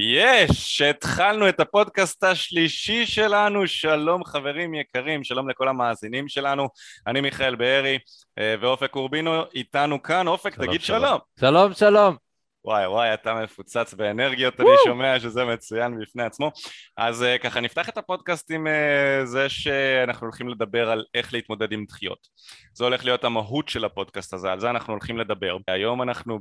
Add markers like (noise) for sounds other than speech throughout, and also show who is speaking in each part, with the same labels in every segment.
Speaker 1: יש, התחלנו את הפודקאסט השלישי שלנו, שלום חברים יקרים, שלום לכל המאזינים שלנו, אני מיכאל בארי אה, ואופק אורבינו איתנו כאן, אופק שלום, תגיד שלום.
Speaker 2: שלום שלום.
Speaker 1: וואי וואי, אתה מפוצץ באנרגיות, אני שומע שזה מצוין בפני עצמו. אז uh, ככה נפתח את הפודקאסט עם uh, זה שאנחנו הולכים לדבר על איך להתמודד עם דחיות. זה הולך להיות המהות של הפודקאסט הזה, על זה אנחנו הולכים לדבר. היום אנחנו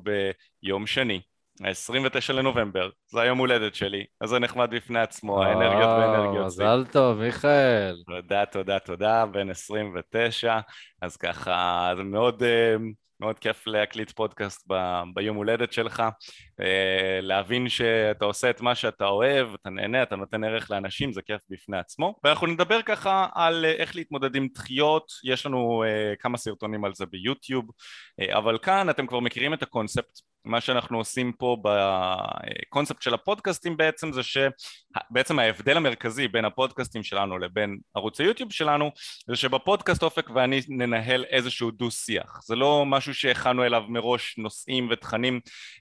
Speaker 1: ביום שני, ה-29 לנובמבר, זה היום הולדת שלי, אז זה נחמד בפני עצמו, האנרגיות ואנרגיות.
Speaker 2: מזל טוב, מיכאל.
Speaker 1: תודה, תודה, תודה, בן 29, אז ככה, זה מאוד... Uh, מאוד כיף להקליט פודקאסט ב, ביום הולדת שלך, אה, להבין שאתה עושה את מה שאתה אוהב, אתה נהנה, אתה נותן ערך לאנשים, זה כיף בפני עצמו. ואנחנו נדבר ככה על אה, איך להתמודד עם דחיות, יש לנו כמה סרטונים על זה ביוטיוב, אבל כאן אתם כבר מכירים את הקונספט, מה שאנחנו עושים פה בקונספט של הפודקאסטים בעצם זה שבעצם ההבדל המרכזי בין הפודקאסטים שלנו לבין ערוץ היוטיוב שלנו זה שבפודקאסט אופק ואני ננהל איזשהו דו שיח זה לא משהו שהכנו אליו מראש נושאים ותכנים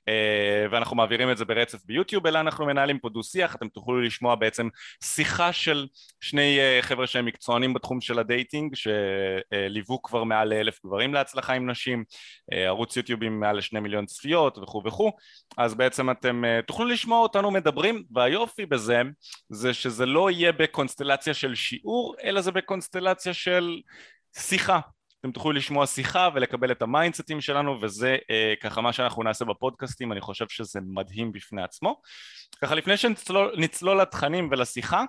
Speaker 1: אה, ואנחנו מעבירים את זה ברצף ביוטיוב אלא אנחנו מנהלים פה דו שיח אתם תוכלו לשמוע בעצם שיחה של שני אה, חבר'ה שהם מקצוענים בתחום של ה dating שליוו כבר מעל לאלף גברים להצלחה עם נשים אה, ערוץ יוטיוב עם מעל לשני מיליון צפיות וכו' וכו', אז בעצם אתם אה, תוכלו לשמוע אותנו מדברים, והיופי בזה זה שזה לא יהיה בקונסטלציה של שיעור, אלא זה בקונסטלציה של שיחה. אתם תוכלו לשמוע שיחה ולקבל את ה mindset ים שלנו וזה אה, ככה מה שאנחנו נעשה בפודקאסטים, אני חושב שזה מדהים בפני עצמו. ככה לפני שנצלול לתכנים ולשיחה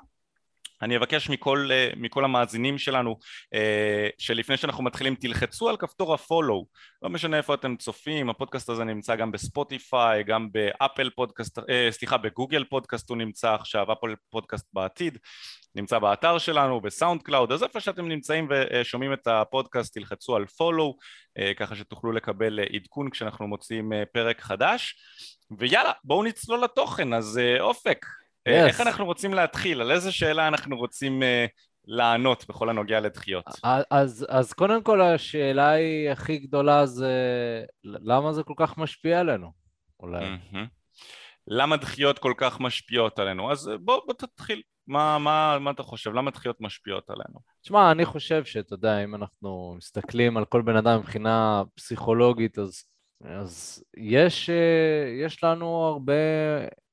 Speaker 1: אני אבקש מכל, אה, מכל המאזינים שלנו אה, שלפני שאנחנו מתחילים תלחצו על כפתור ה follow לא משנה איפה אתם צופים הפודקאסט הזה נמצא גם בספוטיפיי גם באפל פודקאסט אה, סליחה בגוגל פודקאסט הוא נמצא עכשיו אפל פודקאסט בעתיד נמצא באתר שלנו בסאונד קלאוד אז איפה שאתם נמצאים ושומעים את הפודקאסט תלחצו על follow ככה שתוכלו לקבל עדכון כשאנחנו מוציאים פרק חדש. ויאללה בואו נצלול לתוכן. אז אופק yes. אה, איך אנחנו רוצים להתחיל? על איזה שאלה אנחנו רוצים uh, לענות בכל הנוגע לדחיות?
Speaker 2: אז, אז קודם כל השאלה היא הכי גדולה זה למה זה כל כך משפיע עלינו? אולי. Mm-hmm.
Speaker 1: למה דחיות כל כך משפיעות עלינו? אז בוא, בוא תתחיל. מה, מה, מה אתה חושב? למה דחיות משפיעות עלינו?
Speaker 2: תשמע, אני חושב שאתה יודע, אם אנחנו מסתכלים על כל בן אדם מבחינה פסיכולוגית, אז אז יש, אה, יש לנו הרבה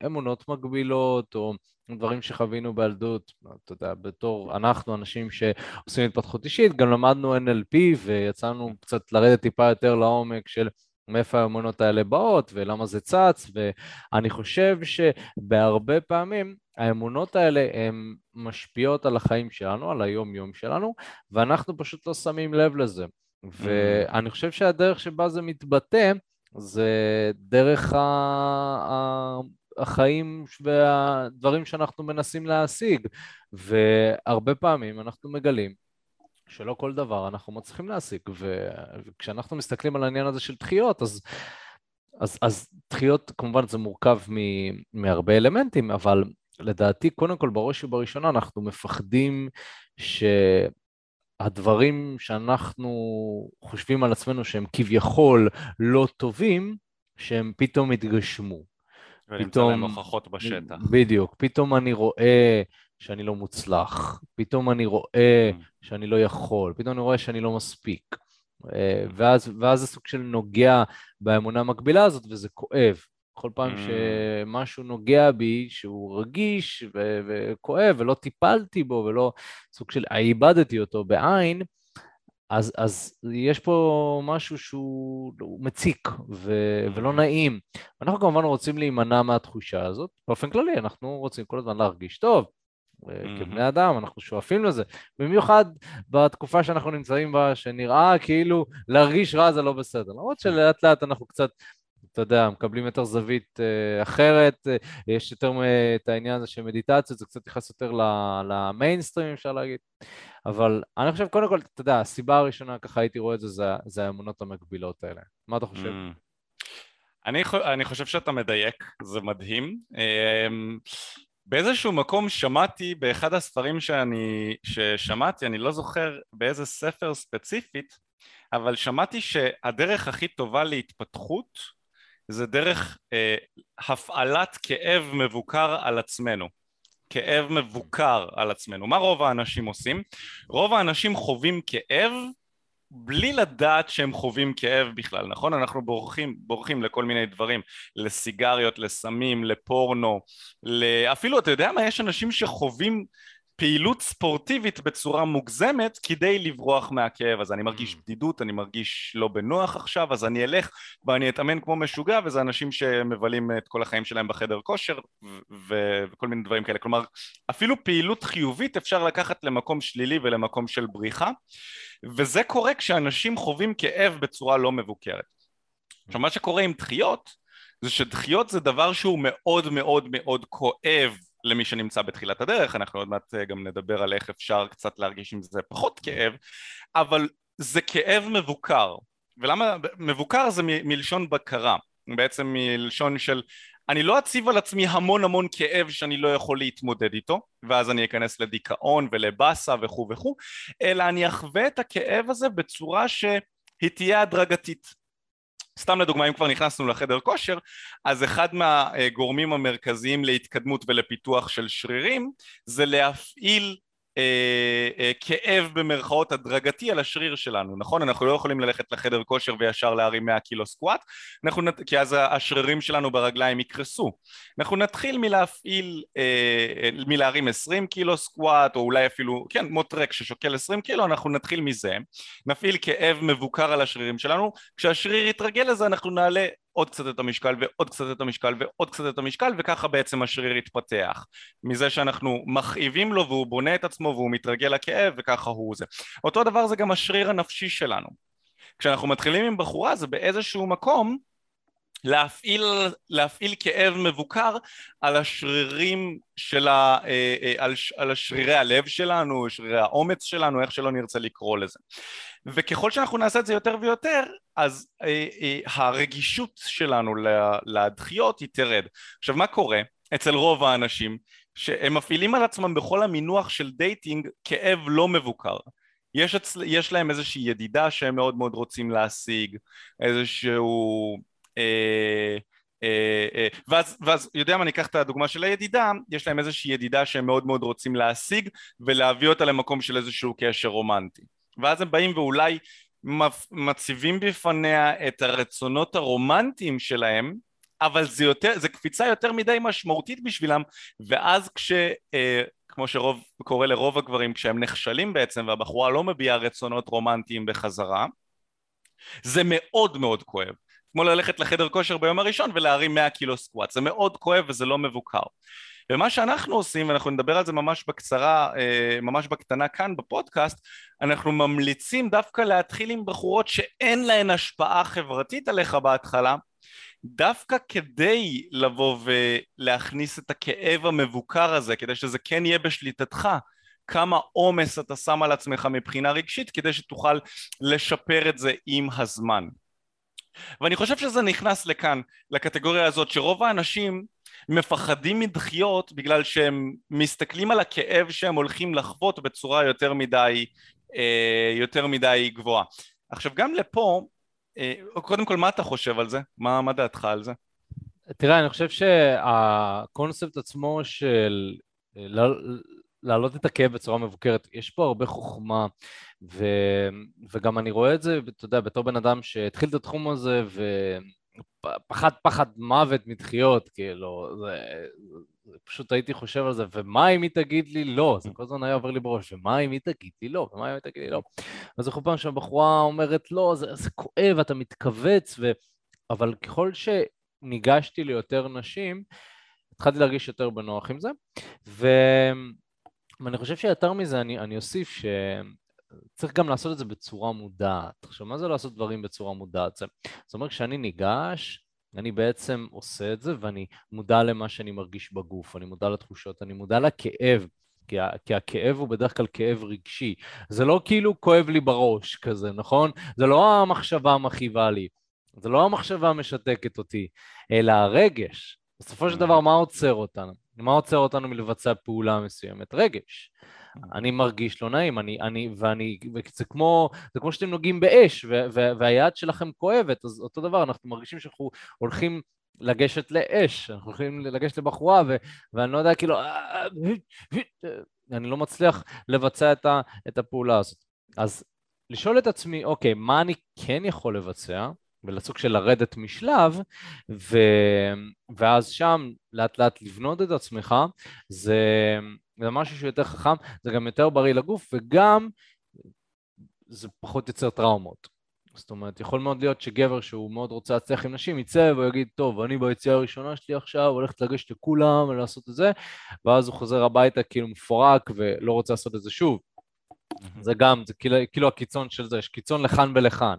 Speaker 2: אמונות מגבילות, או דברים שחווינו בילדות, אתה יודע, בתור אנחנו אנשים שעושים התפתחות אישית, גם למדנו NLP ויצאנו קצת לרדת טיפה יותר לעומק של מאיפה האמונות האלה באות ולמה זה צץ, ואני חושב שבהרבה פעמים האמונות האלה הן משפיעות על החיים שלנו, על היום-יום שלנו, ואנחנו פשוט לא שמים לב לזה. ואני חושב שהדרך שבה זה מתבטא זה דרך החיים והדברים שאנחנו מנסים להשיג, והרבה פעמים אנחנו מגלים שלא כל דבר אנחנו מצליחים להשיג, וכשאנחנו מסתכלים על העניין הזה של דחיות, אז, אז, אז דחיות כמובן זה מורכב מהרבה אלמנטים, אבל לדעתי קודם כל בראש ובראשונה אנחנו מפחדים ש... הדברים שאנחנו חושבים על עצמנו שהם כביכול לא טובים, שהם פתאום התגשמו.
Speaker 1: ונמצא להם הוכחות בשטח.
Speaker 2: בדיוק, פתאום אני רואה שאני לא מוצלח, פתאום אני רואה mm. שאני לא יכול, פתאום אני רואה שאני לא מספיק. אה, ואז, ואז זה סוג של נוגע באמונה המקבילה הזאת וזה כואב. כל פעם mm. שמשהו נוגע בי, שהוא רגיש ו- וכואב ולא טיפלתי בו ולא סוג של איבדתי אותו בעין, אז, אז יש פה משהו שהוא מציק ו- ולא mm. נעים. אנחנו כמובן רוצים להימנע מהתחושה הזאת. באופן כללי, אנחנו רוצים כל הזמן להרגיש טוב. Mm-hmm. כבני אדם, אנחנו שואפים לזה. במיוחד בתקופה שאנחנו נמצאים בה, שנראה כאילו להרגיש רע זה לא בסדר. למרות שלאט לאט אנחנו קצת אתה יודע, מקבלים יותר זווית uh, אחרת, uh, יש יותר את העניין הזה של מדיטציות, זה קצת נכנס יותר למיינסטרים אפשר להגיד, אבל אני חושב קודם כל, אתה יודע, הסיבה הראשונה ככה הייתי רואה את זה, זה, זה האמונות המקבילות האלה. מה אתה חושב? Mm.
Speaker 1: אני, אני חושב שאתה מדייק, זה מדהים. אמ, באיזשהו מקום שמעתי באחד הספרים שאני, ששמעתי, אני לא זוכר באיזה ספר ספציפית, אבל שמעתי שהדרך הכי טובה להתפתחות זה דרך אה, הפעלת כאב מבוקר על עצמנו. כאב מבוקר על עצמנו. מה רוב האנשים עושים? רוב האנשים חווים כאב בלי לדעת שהם חווים כאב בכלל, נכון? אנחנו בורחים, בורחים לכל מיני דברים, לסיגריות, לסמים, לפורנו, אפילו, אתה יודע מה, יש אנשים שחווים פעילות ספורטיבית בצורה מוגזמת כדי לברוח מהכאב. אז אני מרגיש mm. בדידות, אני מרגיש לא בנוח עכשיו אז אני אלך ואני אתאמן כמו משוגע וזה אנשים שמבלים את כל החיים שלהם בחדר כושר ו- וכל מיני דברים כאלה. כלומר אפילו פעילות חיובית אפשר לקחת למקום שלילי ולמקום של בריחה וזה קורה כשאנשים חווים כאב בצורה לא מבוקרת. עכשיו מה שקורה עם דחיות זה שדחיות זה דבר שהוא מאוד מאוד מאוד כואב למי שנמצא בתחילת הדרך, אנחנו עוד מעט אה, גם נדבר על איך אפשר קצת להרגיש עם זה פחות כאב, אבל זה כאב מבוקר, ולמה, מבוקר זה מ, מלשון בקרה, בעצם מלשון של אני לא אציב על עצמי המון המון כאב שאני לא יכול להתמודד איתו ואז אני אכנס לדיכאון ולבאסה וכו' וכו' אלא אני אחווה את הכאב הזה בצורה שהיא תהיה הדרגתית סתם לדוגמה אם כבר נכנסנו לחדר כושר אז אחד מהגורמים המרכזיים להתקדמות ולפיתוח של שרירים זה להפעיל אה, אה, כאב במרכאות הדרגתי על השריר שלנו, נכון? אנחנו לא יכולים ללכת לחדר כושר וישר להרים 100 קילו סקואט, אנחנו, כי אז השרירים שלנו ברגליים יקרסו. אנחנו נתחיל מלהפעיל, אה, מלהרים 20 קילו סקואט, או אולי אפילו, כן, מוטרק ששוקל 20 קילו, אנחנו נתחיל מזה, נפעיל כאב מבוקר על השרירים שלנו, כשהשריר יתרגל לזה אנחנו נעלה עוד קצת את המשקל ועוד קצת את המשקל ועוד קצת את המשקל וככה בעצם השריר יתפתח מזה שאנחנו מכאיבים לו והוא בונה את עצמו והוא מתרגל לכאב וככה הוא זה. אותו דבר זה גם השריר הנפשי שלנו. כשאנחנו מתחילים עם בחורה זה באיזשהו מקום להפעיל, להפעיל כאב מבוקר על השרירים של ה... אה, אה, על, על השרירי הלב שלנו, שרירי האומץ שלנו, איך שלא נרצה לקרוא לזה. וככל שאנחנו נעשה את זה יותר ויותר, אז אה, אה, הרגישות שלנו לדחיות היא תרד. עכשיו מה קורה אצל רוב האנשים? שהם מפעילים על עצמם בכל המינוח של dating כאב לא מבוקר. יש, אצל, יש להם איזושהי ידידה שהם מאוד מאוד רוצים להשיג, איזשהו... אה, אה, אה, ואז, ואז יודע מה, אני אקח את הדוגמה של הידידה, יש להם איזושהי ידידה שהם מאוד מאוד רוצים להשיג ולהביא אותה למקום של איזשהו קשר רומנטי. ואז הם באים ואולי מציבים בפניה את הרצונות הרומנטיים שלהם אבל זה, יותר, זה קפיצה יותר מדי משמעותית בשבילם ואז כש... כמו שרוב קורה לרוב הגברים כשהם נכשלים בעצם והבחורה לא מביעה רצונות רומנטיים בחזרה זה מאוד מאוד כואב כמו ללכת לחדר כושר ביום הראשון ולהרים 100 קילו סקוואט זה מאוד כואב וזה לא מבוקר ומה שאנחנו עושים, ואנחנו נדבר על זה ממש בקצרה, אה, ממש בקטנה כאן בפודקאסט, אנחנו ממליצים דווקא להתחיל עם בחורות שאין להן השפעה חברתית עליך בהתחלה, דווקא כדי לבוא ולהכניס את הכאב המבוקר הזה, כדי שזה כן יהיה בשליטתך, כמה עומס אתה שם על עצמך מבחינה רגשית, כדי שתוכל לשפר את זה עם הזמן. ואני חושב שזה נכנס לכאן, לקטגוריה הזאת, שרוב האנשים מפחדים מדחיות בגלל שהם מסתכלים על הכאב שהם הולכים לחוות בצורה יותר מדי, אה, יותר מדי גבוהה. עכשיו גם לפה, אה, קודם כל מה אתה חושב על זה? מה, מה דעתך על זה?
Speaker 2: תראה, אני חושב שהקונספט עצמו של אה, להעלות את הכאב בצורה מבוקרת, יש פה הרבה חוכמה ו... וגם אני רואה את זה, אתה יודע, בתור בן אדם שהתחיל את התחום הזה ופחד פחד מוות מדחיות, כאילו, זה... זה פשוט הייתי חושב על זה, ומה אם היא תגיד לי לא? זה כל הזמן היה עובר לי בראש, ומה אם היא תגיד לי לא? ומה אם היא תגיד לי לא? אז כל פעם שהבחורה אומרת לא, זה, זה כואב, אתה מתכווץ, ו... אבל ככל שניגשתי ליותר נשים, התחלתי להרגיש יותר בנוח עם זה, ו... ואני חושב שיותר מזה, אני, אני אוסיף ש... צריך גם לעשות את זה בצורה מודעת. עכשיו, מה זה לעשות דברים בצורה מודעת? זה, זאת אומרת, כשאני ניגש, אני בעצם עושה את זה ואני מודע למה שאני מרגיש בגוף, אני מודע לתחושות, אני מודע לכאב, כי, כי הכאב הוא בדרך כלל כאב רגשי. זה לא כאילו כואב לי בראש כזה, נכון? זה לא המחשבה המכאיבה לי, זה לא המחשבה המשתקת אותי, אלא הרגש. בסופו של דבר, מה עוצר אותנו? מה עוצר אותנו מלבצע פעולה מסוימת? רגש. אני מרגיש לא נעים, אני, אני, ואני, וזה כמו, זה כמו שאתם נוגעים באש, ו, ו, והיד שלכם כואבת, אז אותו דבר, אנחנו מרגישים שאנחנו הולכים לגשת לאש, אנחנו הולכים לגשת לבחורה, ו, ואני לא יודע, כאילו, אני לא מצליח לבצע את, ה, את הפעולה הזאת. אז לשאול את עצמי, אוקיי, מה אני כן יכול לבצע, ולסוג של לרדת משלב, ו... ואז שם לאט לאט לבנות את עצמך, זה, זה משהו שיותר חכם, זה גם יותר בריא לגוף, וגם זה פחות יוצר טראומות. זאת אומרת, יכול מאוד להיות שגבר שהוא מאוד רוצה להצליח עם נשים, יצא ויגיד, טוב, אני ביציאה הראשונה שלי עכשיו, הולך לגשת לכולם ולעשות את זה, ואז הוא חוזר הביתה כאילו מפורק ולא רוצה לעשות את זה שוב. זה גם, זה כאילו, כאילו הקיצון של זה, יש קיצון לכאן ולכאן.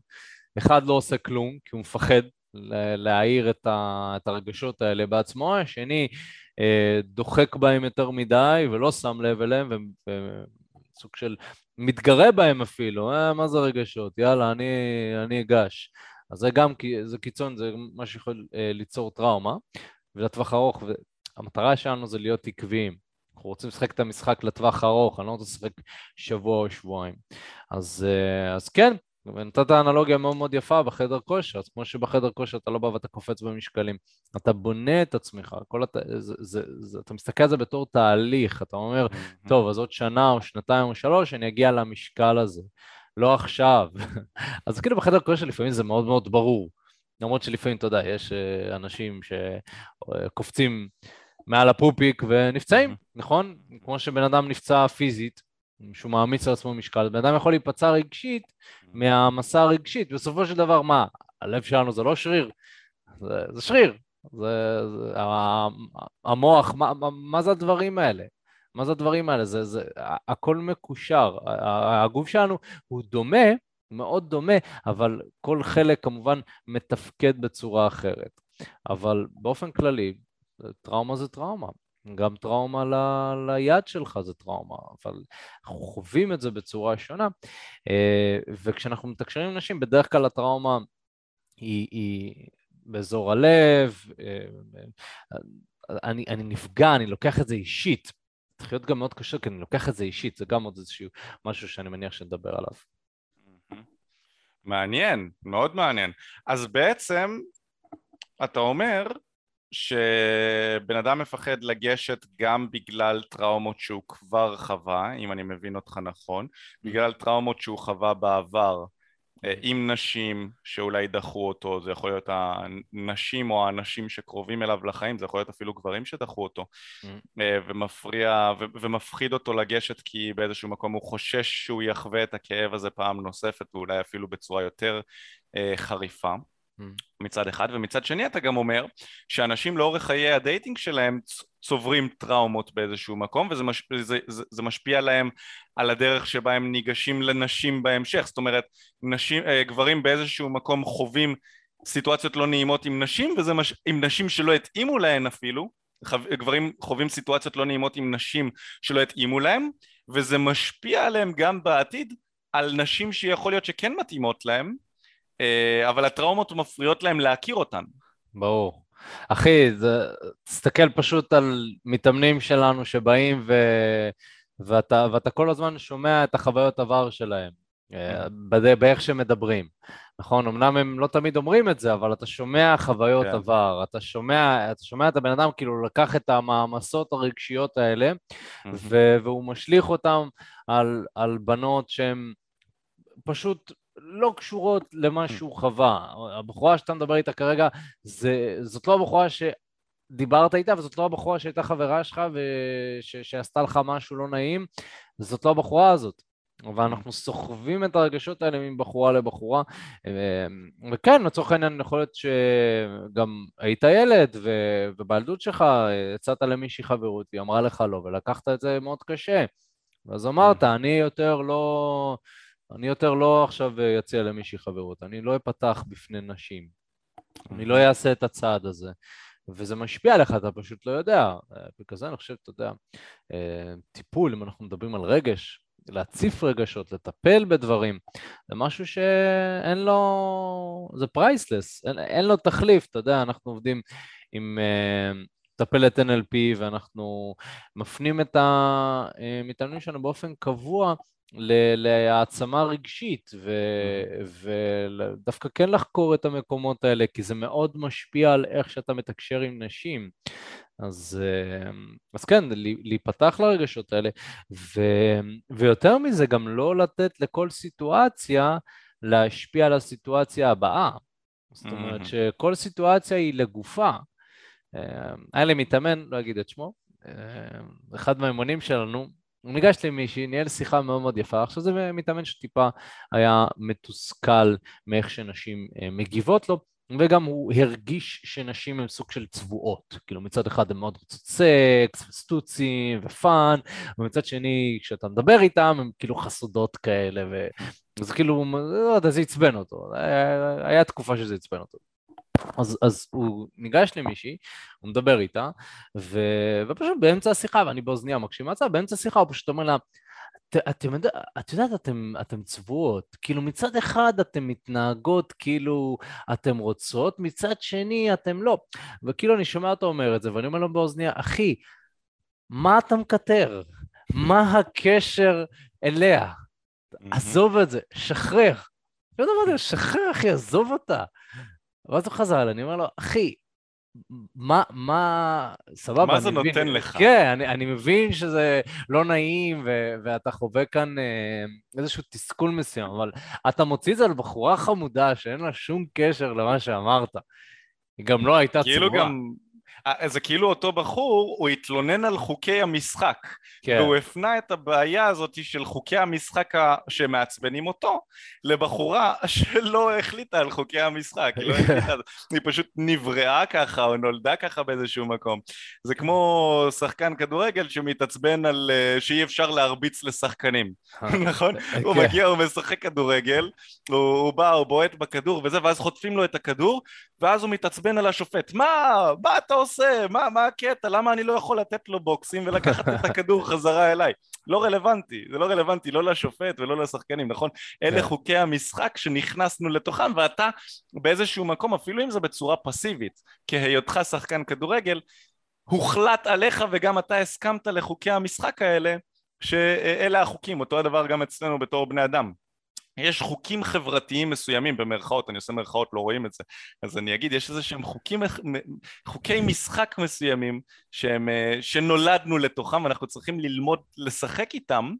Speaker 2: אחד לא עושה כלום, כי הוא מפחד להעיר את, ה, את הרגשות האלה בעצמו, השני אה, דוחק בהם יותר מדי ולא שם לב אליהם, וסוג של מתגרה בהם אפילו, אה, מה זה רגשות, יאללה, אני, אני אגש. אז זה גם, זה קיצון, זה מה שיכול אה, ליצור טראומה, ולטווח ארוך, והמטרה שלנו זה להיות עקביים. אנחנו רוצים לשחק את המשחק לטווח ארוך, אני לא רוצה לשחק שבוע או שבועיים. אז, אה, אז כן, ונתת אנלוגיה מאוד מאוד יפה בחדר כושר, אז כמו שבחדר כושר אתה לא בא ואתה קופץ במשקלים, אתה בונה את עצמך, כל הת... זה, זה, זה, אתה מסתכל על זה בתור תהליך, אתה אומר, טוב, אז עוד שנה או שנתיים או שלוש אני אגיע למשקל הזה, לא עכשיו. (laughs) אז כאילו בחדר כושר לפעמים זה מאוד מאוד ברור, למרות שלפעמים, אתה יודע, יש אה, אנשים שקופצים מעל הפופיק ונפצעים, נכון? כמו שבן אדם נפצע פיזית, שהוא מעמיס על עצמו משקל, בן אדם יכול להיפצע רגשית מהמסע הרגשית, בסופו של דבר מה, הלב שלנו זה לא שריר, זה, זה שריר, זה, זה המוח, מה, מה, מה זה הדברים האלה? מה זה הדברים האלה? זה, זה, הכל מקושר, הגוף שלנו הוא דומה, מאוד דומה, אבל כל חלק כמובן מתפקד בצורה אחרת. אבל באופן כללי, טראומה זה טראומה. גם טראומה ל, ליד שלך זה טראומה, אבל אנחנו חווים את זה בצורה שונה. אה, וכשאנחנו מתקשרים עם נשים, בדרך כלל הטראומה היא, היא באזור הלב, אה, אני, אני נפגע, אני לוקח את זה אישית. צריך להיות גם מאוד קשה, כי אני לוקח את זה אישית, זה גם עוד איזשהו משהו שאני מניח שנדבר עליו.
Speaker 1: מעניין, מאוד מעניין. אז בעצם אתה אומר שבן אדם מפחד לגשת גם בגלל טראומות שהוא כבר חווה, אם אני מבין אותך נכון, בגלל טראומות שהוא חווה בעבר אה, עם נשים שאולי דחו אותו, זה יכול להיות הנשים או האנשים שקרובים אליו לחיים, זה יכול להיות אפילו גברים שדחו אותו, אה, ומפריע ומפחיד אותו לגשת כי באיזשהו מקום הוא חושש שהוא יחווה את הכאב הזה פעם נוספת ואולי אפילו בצורה יותר אה, חריפה. מצד אחד, ומצד שני אתה גם אומר שאנשים לאורך חיי ה dating שלהם צוברים טראומות באיזשהו מקום וזה מש, זה, זה, זה משפיע להם על הדרך שבה הם ניגשים לנשים בהמשך, זאת אומרת נשים, אה, גברים באיזשהו מקום חווים סיטואציות לא נעימות עם נשים וזה מש, עם נשים שלא התאימו להן אפילו, גברים חווים סיטואציות לא נעימות עם נשים שלא התאימו להם וזה משפיע עליהם גם בעתיד על נשים שיכול להיות שכן מתאימות להם אבל הטראומות מפריעות להם להכיר אותן.
Speaker 2: ברור. אחי, זה, תסתכל פשוט על מתאמנים שלנו שבאים ו... ואתה, ואתה כל הזמן שומע את החוויות עבר שלהם, אה, באיך שהם מדברים. נכון, אמנם הם לא תמיד אומרים את זה, אבל אתה שומע חוויות כן. עבר, אתה שומע, אתה שומע את הבן אדם כאילו לקח את המעמסות הרגשיות האלה, ו- והוא משליך אותם על, על בנות שהן פשוט לא קשורות למה mm. שהוא חווה. הבחורה שאתה מדבר איתה כרגע, זה, זאת לא הבחורה שדיברת איתה, וזאת לא הבחורה שהייתה חברה שלך ושעשתה לך משהו לא נעים, זאת לא הבחורה הזאת. ואנחנו סוחבים את הרגשות האלה מבחורה לבחורה. וכן, לצורך העניין יכול להיות שגם היית ילד ובילדות שלך יצאת למישהי חברות, היא אמרה לך לא, ולקחת את זה מאוד קשה. ואז אמרת, mm. אני יותר לא... אני יותר לא עכשיו אציע למישהי חברות, אני לא אפתח בפני נשים, אני לא אעשה את הצעד הזה, וזה משפיע עליך, אתה פשוט לא יודע. בגלל זה אני חושב, אתה יודע, אה, טיפול, אם אנחנו מדברים על רגש, להציף רגשות, לטפל בדברים, זה משהו שאין לו, זה פרייסלס, אין, אין לו תחליף, אתה יודע, אנחנו עובדים עם, אה, מטפלת NLP, ואנחנו מפנים את המתאמנים שלנו באופן קבוע להעצמה רגשית, ודווקא כן לחקור את המקומות האלה, כי זה מאוד משפיע על איך שאתה מתקשר עם נשים. אז, אז כן, להיפתח לרגשות האלה, ו, ויותר מזה, גם לא לתת לכל סיטואציה להשפיע על הסיטואציה הבאה. זאת אומרת שכל סיטואציה היא לגופה. היה לי מתאמן, לא אגיד את שמו, אחד מהאימונים שלנו, הוא ניגש למישהי, ניהל שיחה מאוד מאוד יפה, עכשיו זה מתאמן שטיפה היה מתוסכל מאיך שנשים אה, מגיבות לו, וגם הוא הרגיש שנשים הם סוג של צבועות, כאילו מצד אחד הם מאוד רוצות סקס וסטוצים ופאן, ומצד שני כשאתה מדבר איתם הם כאילו חסודות כאלה, וזה כאילו, לא יודע, זה עצבן אותו, היה, היה תקופה שזה עצבן אותו. אז, אז הוא ניגש למישהי, הוא מדבר איתה, ו... ופשוט באמצע השיחה, ואני באוזניה מקשיב מהצד, באמצע השיחה הוא פשוט אומר לה, אתם, את יודעת, אתם, אתם צבועות. כאילו, מצד אחד אתן מתנהגות כאילו אתן רוצות, מצד שני אתן לא. וכאילו, אני שומע אותו אומר את זה, ואני אומר לו באוזניה, אחי, מה אתה מקטר? מה הקשר אליה? עזוב את זה, שחרר. לא יודע, שחרר, אחי, עזוב אותה. ואז הוא חזר, אני אומר לו, אחי, מה, מה, סבבה,
Speaker 1: מה זה מבין, נותן לך?
Speaker 2: כן, אני, אני מבין שזה לא נעים ו, ואתה חווה כאן אה, איזשהו תסכול מסוים, אבל אתה מוציא את זה על בחורה חמודה שאין לה שום קשר למה שאמרת. היא גם לא הייתה
Speaker 1: כאילו צבועה. גם, זה כאילו אותו בחור, הוא התלונן על חוקי המשחק. כן. והוא הפנה את הבעיה הזאת של חוקי המשחק שמעצבנים אותו לבחורה שלא החליטה על חוקי המשחק. היא לא (laughs) החליטה, היא פשוט נבראה ככה או נולדה ככה באיזשהו מקום. זה כמו שחקן כדורגל שמתעצבן על uh, שאי אפשר להרביץ לשחקנים, אה, (laughs) נכון? הוא כן. מגיע, הוא משחק כדורגל, הוא, הוא בא, הוא בועט בכדור וזה, ואז חוטפים לו את הכדור, ואז הוא מתעצבן על השופט. מה? מה אתה עושה? מה, מה הקטע? למה אני לא יכול לתת לו בוקסים ולקחת את הכדור חזרה אליי? לא רלוונטי, זה לא רלוונטי לא לשופט ולא לשחקנים, נכון? אלה כן. חוקי המשחק שנכנסנו לתוכם ואתה באיזשהו מקום, אפילו אם זה בצורה פסיבית, כהיותך שחקן כדורגל, הוחלט עליך וגם אתה הסכמת לחוקי המשחק האלה שאלה החוקים, אותו הדבר גם אצלנו בתור בני אדם יש חוקים חברתיים מסוימים במרכאות, אני עושה מרכאות, לא רואים את זה, אז אני אגיד, יש איזה שהם חוקים, חוקי משחק מסוימים שהם, אה, שנולדנו לתוכם ואנחנו צריכים ללמוד לשחק איתם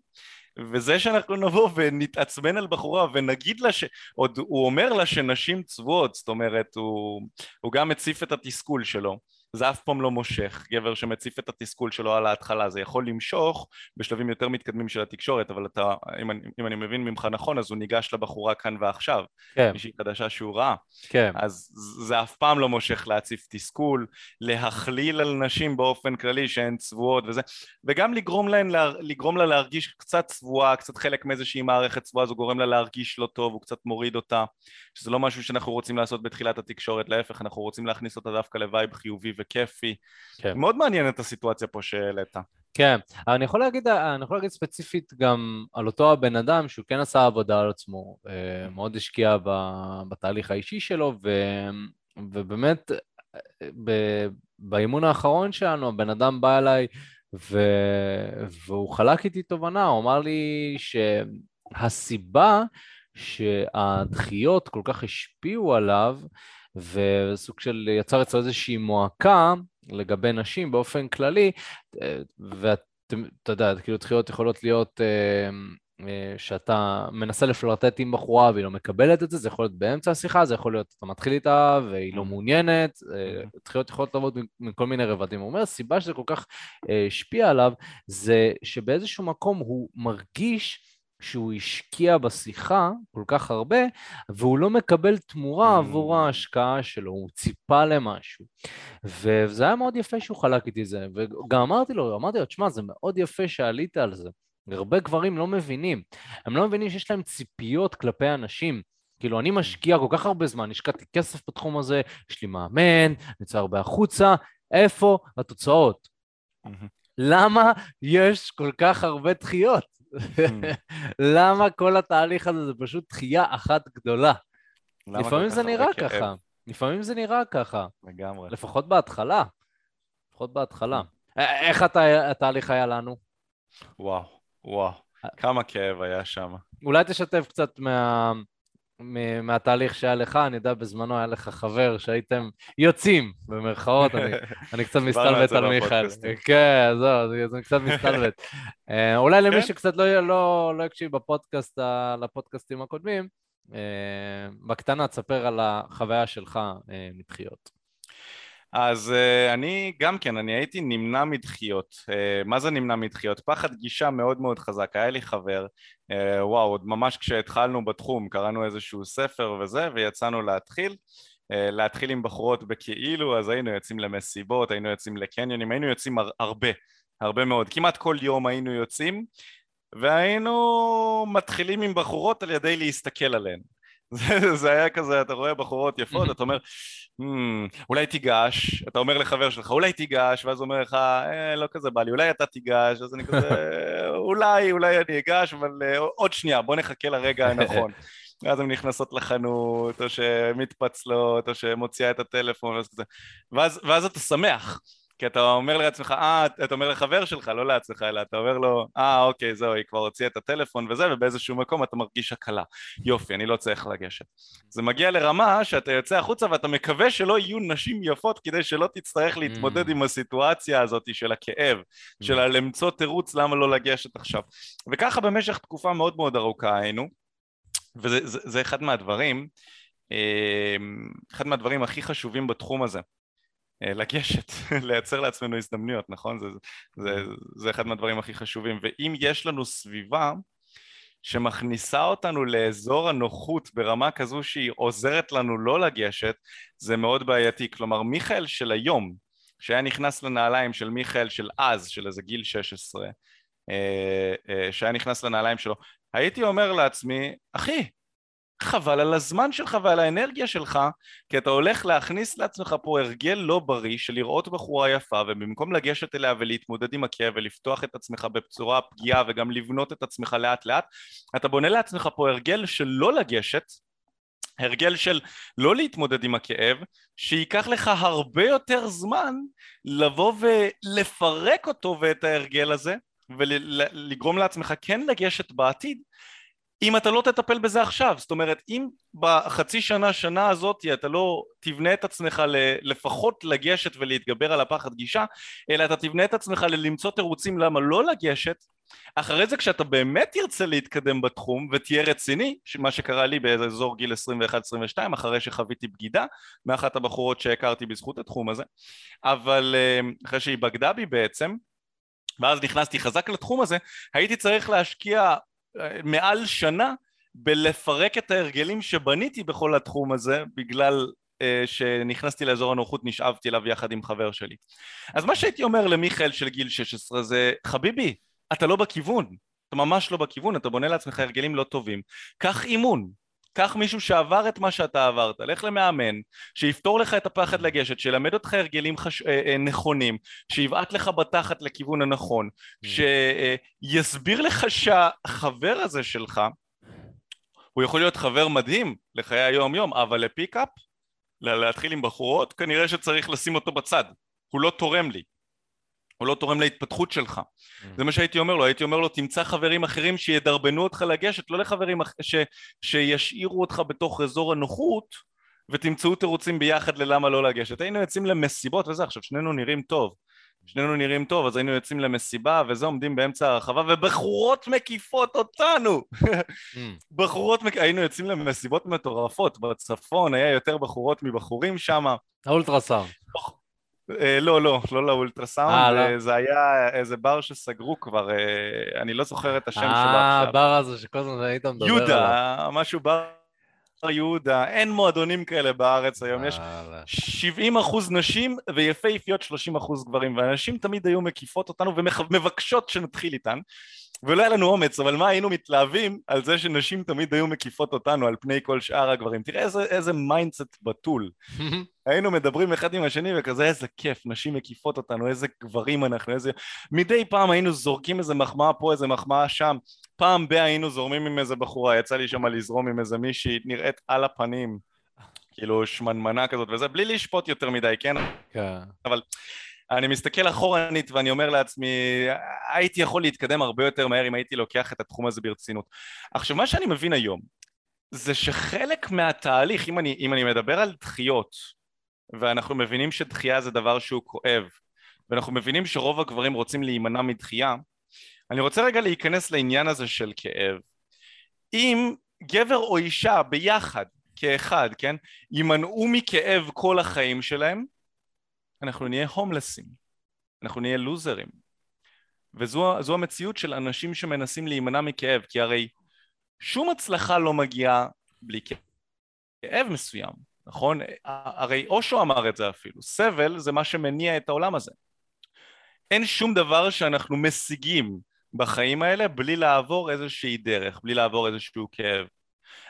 Speaker 1: וזה שאנחנו נבוא ונתעצבן על בחורה ונגיד לה ש... עוד הוא אומר לה שנשים צבועות, זאת אומרת, הוא, הוא גם מציף את התסכול שלו זה אף פעם לא מושך, גבר שמציף את התסכול שלו על ההתחלה, זה יכול למשוך בשלבים יותר מתקדמים של התקשורת, אבל אתה, אם אני, אם אני מבין ממך נכון, אז הוא ניגש לבחורה כאן ועכשיו, כן. מישהי חדשה שהוא ראה, כן. אז זה אף פעם לא מושך להציף תסכול, להכליל על נשים באופן כללי שהן צבועות וזה, וגם לגרום להן, לגרום לה להרגיש קצת צבועה, קצת חלק מאיזושהי מערכת צבועה, זה גורם לה להרגיש לא טוב, הוא קצת מוריד אותה, שזה לא משהו שאנחנו רוצים לעשות בתחילת התקשורת, להפך, אנחנו רוצים להכניס אותה דווקא לווייב חיובי וכיפי. כן. מאוד מעניין את הסיטואציה פה שהעלית.
Speaker 2: כן, אבל אני יכול להגיד, אני יכול להגיד ספציפית גם על אותו הבן אדם שהוא כן עשה עבודה על עצמו, אה, מאוד השקיע בתהליך האישי שלו, ו, ובאמת ב, באימון האחרון שלנו הבן אדם בא אליי ו, והוא חלק איתי תובנה, הוא אמר לי שהסיבה שהדחיות כל כך השפיעו עליו וסוג של יצר אצלו איזושהי מועקה לגבי נשים באופן כללי, ואתה יודע, כאילו דחיות יכולות להיות אה, אה, שאתה מנסה לפלרטט עם בחורה והיא לא מקבלת את זה, זה יכול להיות באמצע השיחה, זה יכול להיות אתה מתחיל איתה והיא לא mm-hmm. מעוניינת, mm-hmm. דחיות יכולות לעבוד מכל מיני רבדים. הוא אומר, הסיבה שזה כל כך השפיע עליו זה שבאיזשהו מקום הוא מרגיש שהוא השקיע בשיחה כל כך הרבה, והוא לא מקבל תמורה mm. עבור ההשקעה שלו, הוא ציפה למשהו. וזה היה מאוד יפה שהוא חלק איתי זה, וגם אמרתי לו, אמרתי לו, תשמע, זה מאוד יפה שעלית על זה. הרבה גברים לא מבינים, הם לא מבינים שיש להם ציפיות כלפי אנשים. כאילו, אני משקיע כל כך הרבה זמן, השקעתי כסף בתחום הזה, יש לי מאמן, נצא הרבה החוצה, איפה התוצאות? למה יש כל כך הרבה דחיות? למה כל התהליך הזה זה פשוט דחייה אחת גדולה? לפעמים זה נראה ככה. לפעמים זה נראה ככה.
Speaker 1: לגמרי.
Speaker 2: לפחות בהתחלה. לפחות בהתחלה. איך אתה, התהליך היה לנו?
Speaker 1: וואו, וואו, כמה כאב היה שם.
Speaker 2: אולי תשתף קצת מה... מהתהליך שהיה לך, אני יודע, בזמנו היה לך חבר שהייתם יוצאים, במרכאות, אני, (laughs) אני קצת מסתלבט על מיכאל. כן, זהו, זה, זה קצת מסתלבט. אה, אולי למי כן? שקצת לא, לא, לא הקשיב בפודקאסט, לפודקאסטים הקודמים, אה, בקטנה, תספר על החוויה שלך מדחיות.
Speaker 1: אז uh, אני גם כן, אני הייתי נמנע מדחיות. Uh, מה זה נמנע מדחיות? פחד גישה מאוד מאוד חזק. היה לי חבר, uh, וואו, עוד ממש כשהתחלנו בתחום, קראנו איזשהו ספר וזה, ויצאנו להתחיל. Uh, להתחיל עם בחורות בכאילו, אז היינו יוצאים למסיבות, היינו יוצאים לקניונים, היינו יוצאים הר- הרבה, הרבה מאוד. כמעט כל יום היינו יוצאים, והיינו מתחילים עם בחורות על ידי להסתכל עליהן. זה, זה היה כזה, אתה רואה בחורות יפות, אתה אומר, hmm, אולי תיגש, אתה אומר לחבר שלך, אולי תיגש, ואז הוא אומר לך, אה, לא כזה בא לי, אולי אתה תיגש, אז אני כזה, (laughs) אולי, אולי אני אגש, אבל uh, עוד שנייה, בוא נחכה לרגע הנכון. (laughs) ואז הן נכנסות לחנות, או שמתפצלות, או שמוציאה את הטלפון, ואז, ואז אתה שמח. כי אתה אומר לעצמך, אה, אתה אומר לחבר שלך, לא לעצמך, אלא אתה אומר לו, אה, אוקיי, זהו, היא כבר הוציאה את הטלפון וזה, ובאיזשהו מקום אתה מרגיש הקלה. יופי, אני לא צריך לגשת. זה מגיע לרמה שאתה יוצא החוצה ואתה מקווה שלא יהיו נשים יפות כדי שלא תצטרך להתמודד mm. עם הסיטואציה הזאת של הכאב, mm. של למצוא תירוץ למה לא לגשת עכשיו. וככה במשך תקופה מאוד מאוד ארוכה היינו, וזה זה, זה אחד מהדברים, אה, אחד מהדברים הכי חשובים בתחום הזה. אה, לגשת, (laughs) לייצר לעצמנו הזדמנויות, נכון? זה, זה, זה אחד מהדברים הכי חשובים. ואם יש לנו סביבה שמכניסה אותנו לאזור הנוחות ברמה כזו שהיא עוזרת לנו לא לגשת, זה מאוד בעייתי. כלומר, מיכאל של היום, שהיה נכנס לנעליים של מיכאל של אז, של איזה גיל 16, אה, אה, שהיה נכנס לנעליים שלו, הייתי אומר לעצמי, אחי, חבל על הזמן שלך ועל האנרגיה שלך כי אתה הולך להכניס לעצמך פה הרגל לא בריא של לראות בחורה יפה ובמקום לגשת אליה ולהתמודד עם הכאב ולפתוח את עצמך בצורה פגיעה וגם לבנות את עצמך לאט לאט אתה בונה לעצמך פה הרגל של לא לגשת הרגל של לא להתמודד עם הכאב, שייקח לך הרבה יותר זמן לבוא ולפרק אותו ואת ההרגל הזה ולגרום לעצמך כן לגשת בעתיד אם אתה לא תטפל בזה עכשיו, זאת אומרת אם בחצי שנה שנה הזאת אתה לא תבנה את עצמך לפחות לגשת ולהתגבר על הפחד גישה אלא אתה תבנה את עצמך ללמצוא תירוצים למה לא לגשת אחרי זה כשאתה באמת תרצה להתקדם בתחום ותהיה רציני מה שקרה לי באזור גיל 21-22 אחרי שחוויתי בגידה מאחת הבחורות שהכרתי בזכות התחום הזה אבל אה, אחרי שהיא בגדה בי בעצם ואז נכנסתי חזק לתחום הזה הייתי צריך להשקיע מעל שנה בלפרק את ההרגלים שבניתי בכל התחום הזה בגלל uh, שנכנסתי לאזור הנוחות נשאבתי אליו יחד עם חבר שלי. אז מה שהייתי אומר למיכאל של גיל 16 זה חביבי אתה לא בכיוון. אתה ממש לא בכיוון. אתה בונה לעצמך הרגלים לא טובים. קח אימון קח מישהו שעבר את מה שאתה עברת, לך למאמן, שיפתור לך את הפחד לגשת, שילמד אותך הרגלים חש... אה, אה, נכונים, שיבעט לך בתחת לכיוון הנכון, mm. שיסביר לך שהחבר הזה שלך, הוא יכול להיות חבר מדהים לחיי היום יום, אבל לפיקאפ, להתחיל עם בחורות, כנראה שצריך לשים אותו בצד, הוא לא תורם לי. הוא לא תורם להתפתחות שלך. Mm. זה מה שהייתי אומר לו, הייתי אומר לו תמצא חברים אחרים שידרבנו אותך לגשת, לא לחברים ש, שישאירו אותך בתוך אזור הנוחות ותמצאו תירוצים ביחד ללמה לא לגשת. היינו יוצאים למסיבות וזה, עכשיו שנינו נראים טוב. שנינו נראים טוב, אז היינו יוצאים למסיבה וזה עומדים באמצע הרחבה ובחורות מקיפות אותנו! Mm. (laughs) בחורות, מק... היינו יוצאים למסיבות מטורפות, בצפון היה יותר בחורות מבחורים שם.
Speaker 2: האולטרסאונד.
Speaker 1: אה, לא, לא, לא לאולטרסאונד, אה, לא. אה, זה היה איזה בר שסגרו כבר, אני לא זוכר את השם שלו עכשיו.
Speaker 2: אה, הבר הזה שכל הזמן היית מדבר
Speaker 1: עליו. יהודה, משהו בר יהודה, אין מועדונים כאלה בארץ היום, יש 70 אחוז נשים ויפהפיות 30 אחוז גברים, ואנשים תמיד היו מקיפות אותנו ומבקשות שנתחיל איתן. ולא היה לנו אומץ, אבל מה היינו מתלהבים על זה שנשים תמיד היו מקיפות אותנו על פני כל שאר הגברים. תראה איזה, איזה mindset בתול. (laughs) היינו מדברים אחד עם השני וכזה איזה כיף, נשים מקיפות אותנו, איזה גברים אנחנו, איזה... מדי פעם היינו זורקים איזה מחמאה פה, איזה מחמאה שם. פעם ב- היינו זורמים עם איזה בחורה, יצא לי שם לזרום עם איזה מישהי, נראית על הפנים, כאילו שמנמנה כזאת וזה, בלי לשפוט יותר מדי, כן? כן. אבל... אני מסתכל אחורנית ואני אומר לעצמי, הייתי יכול להתקדם הרבה יותר מהר אם הייתי לוקח את התחום הזה ברצינות. עכשיו, מה שאני מבין היום, זה שחלק מהתהליך, אם אני, אם אני מדבר על דחיות, ואנחנו מבינים שדחייה זה דבר שהוא כואב, ואנחנו מבינים שרוב הגברים רוצים להימנע מדחייה, אני רוצה רגע להיכנס לעניין הזה של כאב. אם גבר או אישה ביחד, כאחד, כן, יימנעו מכאב כל החיים שלהם, אנחנו נהיה הומלסים, אנחנו נהיה לוזרים. וזו המציאות של אנשים שמנסים להימנע מכאב, כי הרי שום הצלחה לא מגיעה בלי כאב מסוים, נכון? הרי אושו אמר את זה אפילו, סבל זה מה שמניע את העולם הזה. אין שום דבר שאנחנו משיגים בחיים האלה בלי לעבור איזושהי דרך, בלי לעבור איזשהו כאב.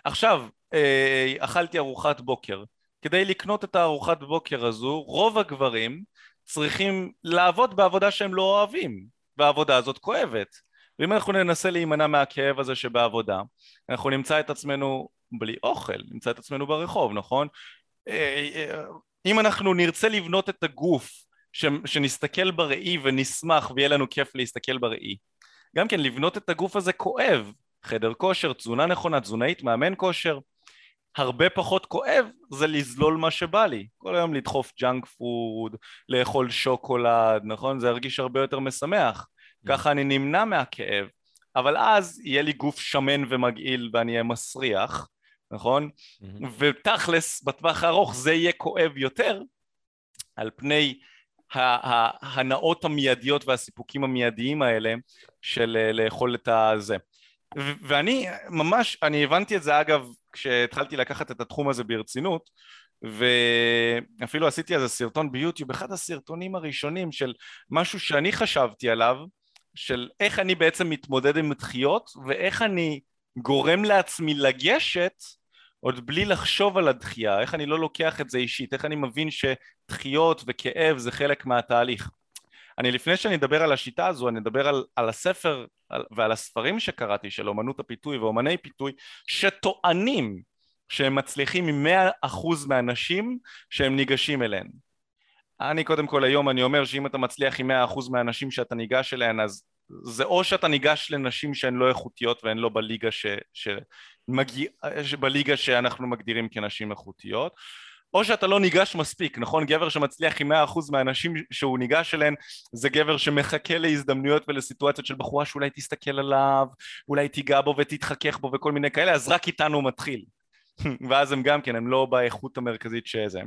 Speaker 1: עכשיו, אה, אכלתי ארוחת בוקר. כדי לקנות את הארוחת בוקר הזו, רוב הגברים צריכים לעבוד בעבודה שהם לא אוהבים, והעבודה הזאת כואבת. ואם אנחנו ננסה להימנע מהכאב הזה שבעבודה, אנחנו נמצא את עצמנו בלי אוכל, נמצא את עצמנו ברחוב, נכון? אה, אה, אם אנחנו נרצה לבנות את הגוף, שנסתכל בראי ונשמח ויהיה לנו כיף להסתכל בראי, גם כן לבנות את הגוף הזה כואב, חדר כושר, תזונה נכונה, תזונאית, מאמן כושר, הרבה פחות כואב זה לזלול מה שבא לי. כל היום לדחוף junk food, לאכול שוקולד, נכון? זה ירגיש הרבה יותר משמח. Mm. ככה אני נמנע מהכאב. אבל אז יהיה לי גוף שמן ומגעיל ואני אהיה מסריח, נכון? ותכלס, בטווח הארוך זה יהיה כואב יותר על פני ההנאות המיידיות והסיפוקים המיידיים האלה של אה, לאכול את הזה. ואני ממש, אני הבנתי את זה אגב כשהתחלתי לקחת את התחום הזה ברצינות ואפילו עשיתי איזה סרטון ביוטיוב, אחד הסרטונים הראשונים של משהו שאני חשבתי עליו של איך אני בעצם מתמודד עם דחיות ואיך אני גורם לעצמי לגשת עוד בלי לחשוב על הדחייה, איך אני לא לוקח את זה אישית, איך אני מבין שדחיות וכאב זה חלק מהתהליך. אני לפני שאני אדבר על השיטה הזו, אני אדבר על, על הספר על, ועל הספרים שקראתי של אומנות הפיתוי ואומני פיתוי שטוענים שהם מצליחים עם מאה אחוז מהאנשים שהם ניגשים אליהם. אני קודם כל היום אני אומר שאם אתה מצליח עם מאה אחוז מהאנשים שאתה ניגש אליהן אז זה או שאתה ניגש לנשים שהן לא איכותיות והן לא בליגה, ש, שמגיע, בליגה שאנחנו מגדירים כנשים איכותיות או שאתה לא ניגש מספיק, נכון? גבר שמצליח עם 100% מהאנשים שהוא ניגש אליהן זה גבר שמחכה להזדמנויות ולסיטואציות של בחורה שאולי תסתכל עליו, אולי תיגע בו ותתחכך בו וכל מיני כאלה, אז רק איתנו הוא מתחיל. (laughs) ואז הם גם כן, הם לא באיכות המרכזית שזה.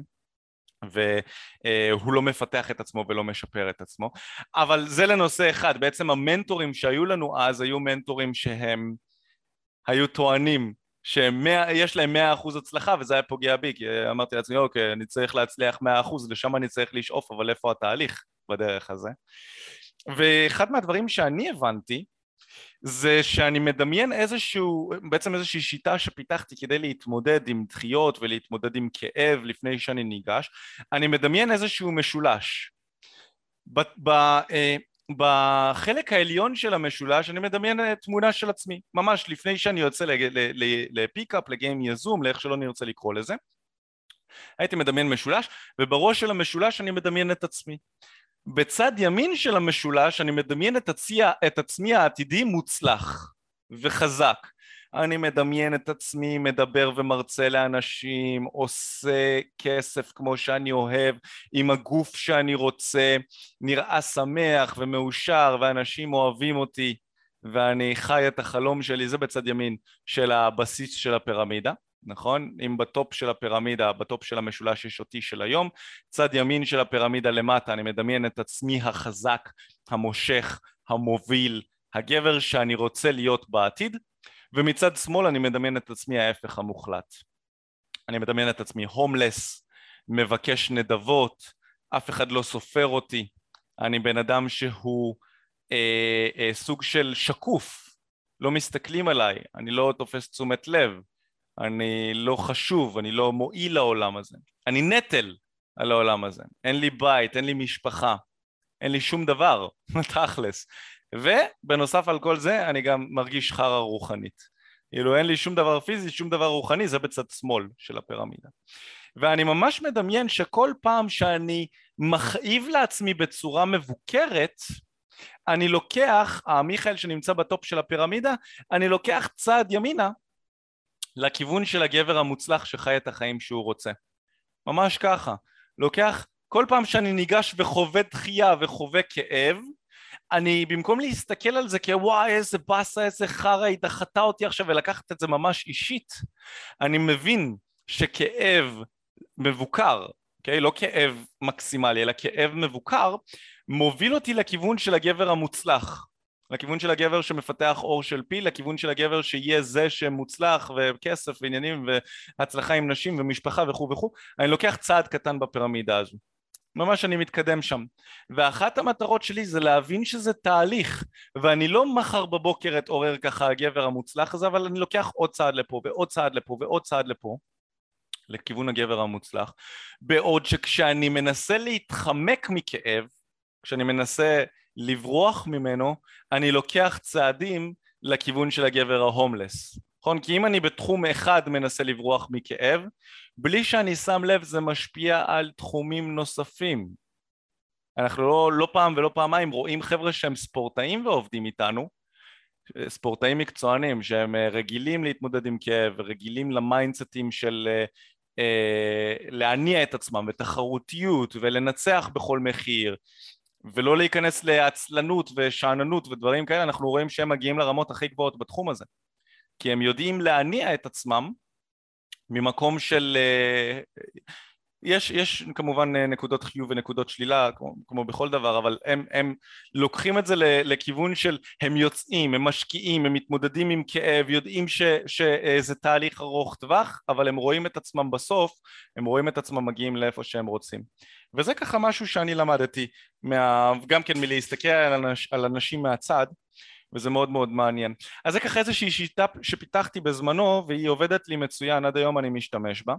Speaker 1: והוא לא מפתח את עצמו ולא משפר את עצמו. אבל זה לנושא אחד, בעצם המנטורים שהיו לנו אז היו מנטורים שהם היו טוענים שיש להם מאה אחוז הצלחה וזה היה פוגע בי כי אמרתי לעצמי אוקיי אני צריך להצליח מאה אחוז לשם אני צריך לשאוף אבל איפה התהליך בדרך הזה ואחד מהדברים שאני הבנתי זה שאני מדמיין איזשהו, בעצם איזושהי שיטה שפיתחתי כדי להתמודד עם דחיות ולהתמודד עם כאב לפני שאני ניגש, אני מדמיין איזשהו משולש. ב, ב, אה, בחלק העליון של המשולש אני מדמיין תמונה של עצמי, ממש לפני שאני יוצא לפיקאפ, לגיים יזום, לאיך שלא נרצה לקרוא לזה. הייתי מדמיין משולש, ובראש של המשולש אני מדמיין את עצמי. בצד ימין של המשולש אני מדמיין את, הצי, את עצמי העתידי מוצלח וחזק. אני מדמיין את עצמי מדבר ומרצה לאנשים, עושה כסף כמו שאני אוהב, עם הגוף שאני רוצה, נראה שמח ומאושר ואנשים אוהבים אותי ואני חי את החלום שלי, זה בצד ימין של הבסיס של הפירמידה. נכון? אם ב top של הפירמידה, ב top של המשולש יש אותי של היום, צד ימין של הפירמידה למטה אני מדמיין את עצמי החזק, המושך, המוביל, הגבר שאני רוצה להיות בעתיד, ומצד שמאל אני מדמיין את עצמי ההפך המוחלט. אני מדמיין את עצמי הומלס, מבקש נדבות, אף אחד לא סופר אותי, אני בן אדם שהוא אה, אה, סוג של שקוף, לא מסתכלים עליי, אני לא תופס תשומת לב, אני לא חשוב, אני לא מועיל לעולם הזה, אני נטל על העולם הזה, אין לי בית, אין לי משפחה, אין לי שום דבר, (laughs) תכלס, ובנוסף על כל זה אני גם מרגיש חרא רוחנית, כאילו אין לי שום דבר פיזי, שום דבר רוחני, זה בצד שמאל של הפירמידה. ואני ממש מדמיין שכל פעם שאני מכאיב לעצמי בצורה מבוקרת, אני לוקח, המיכאל שנמצא בטופ של הפירמידה, אני לוקח צעד ימינה לכיוון של הגבר המוצלח שחי את החיים שהוא רוצה. ממש ככה. לוקח, כל פעם שאני ניגש וחווה דחייה וחווה כאב, אני במקום להסתכל על זה כוואי איזה באסה איזה חרא היא דחתה אותי עכשיו ולקחת את זה ממש אישית אני מבין שכאב מבוקר, אוקיי? Okay? לא כאב מקסימלי אלא כאב מבוקר מוביל אותי לכיוון של הגבר המוצלח לכיוון של הגבר שמפתח אור של פיל, לכיוון של הגבר שיהיה זה שמוצלח וכסף ועניינים והצלחה עם נשים ומשפחה וכו' וכו', אני לוקח צעד קטן בפירמידה הזו. ממש אני מתקדם שם. ואחת המטרות שלי זה להבין שזה תהליך, ואני לא מחר בבוקר אתעורר ככה הגבר המוצלח הזה, אבל אני לוקח עוד צעד לפה ועוד צעד לפה ועוד צעד לפה. לכיוון הגבר המוצלח, בעוד שכשאני מנסה להתחמק מכאב, כשאני מנסה לברוח ממנו, אני לוקח צעדים לכיוון של הגבר ההומלס. נכון? כי אם אני בתחום אחד מנסה לברוח מכאב, בלי שאני שם לב זה משפיע על תחומים נוספים. אנחנו לא, לא פעם ולא פעמיים רואים חבר'ה שהם ספורטאים ועובדים איתנו, ספורטאים מקצוענים שהם אה, רגילים להתמודד עם כאב, רגילים למיינדסטים של אה, אה, להניע את עצמם ותחרותיות ולנצח בכל מחיר ולא להיכנס לעצלנות ושאננות ודברים כאלה, אנחנו רואים שהם מגיעים לרמות הכי גבוהות בתחום הזה. כי הם יודעים להניע את עצמם ממקום של... אה, יש, יש כמובן אה, נקודות חיוב ונקודות שלילה כמו, כמו בכל דבר אבל הם, הם לוקחים את זה לכיוון של הם יוצאים, הם משקיעים, הם מתמודדים עם כאב, יודעים ש, שזה תהליך ארוך טווח אבל הם רואים את עצמם בסוף, הם רואים את עצמם מגיעים לאיפה שהם רוצים. וזה ככה משהו שאני למדתי מה, גם כן מלהסתכל על, אנש, על אנשים מהצד וזה מאוד מאוד מעניין. אז זה ככה איזושהי שיטה שפיתחתי בזמנו והיא עובדת לי מצוין, עד היום אני משתמש בה.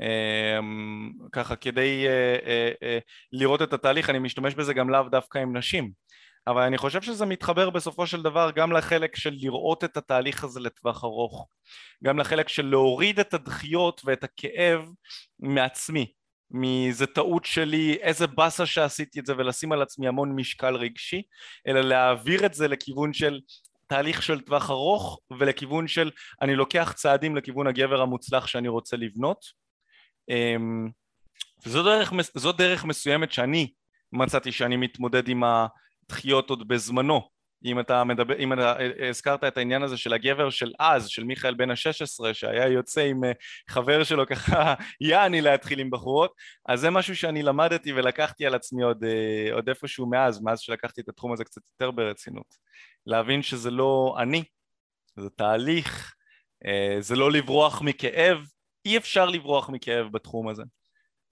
Speaker 1: אמ, ככה כדי אה, אה, אה, לראות את התהליך אני משתמש בזה גם לאו דווקא עם נשים אבל אני חושב שזה מתחבר בסופו של דבר גם לחלק של לראות את התהליך הזה לטווח ארוך גם לחלק של להוריד את הדחיות ואת הכאב מעצמי מזה טעות שלי, איזה באסה שעשיתי את זה ולשים על עצמי המון משקל רגשי, אלא להעביר את זה לכיוון של תהליך של טווח ארוך ולכיוון של אני לוקח צעדים לכיוון הגבר המוצלח שאני רוצה לבנות. אמ, וזו דרך, דרך מסוימת שאני מצאתי שאני מתמודד עם הדחיות עוד בזמנו אם אתה מדבר, אם אתה הזכרת את העניין הזה של הגבר של אז, של מיכאל בן ה-16 שהיה יוצא עם אה, חבר שלו ככה (laughs) יעני להתחיל עם בחורות אז זה משהו שאני למדתי ולקחתי על עצמי עוד, אה, עוד איפשהו מאז, מאז שלקחתי את התחום הזה קצת יותר ברצינות. להבין שזה לא אני, זה תהליך, אה, זה לא לברוח מכאב, אי אפשר לברוח מכאב בתחום הזה.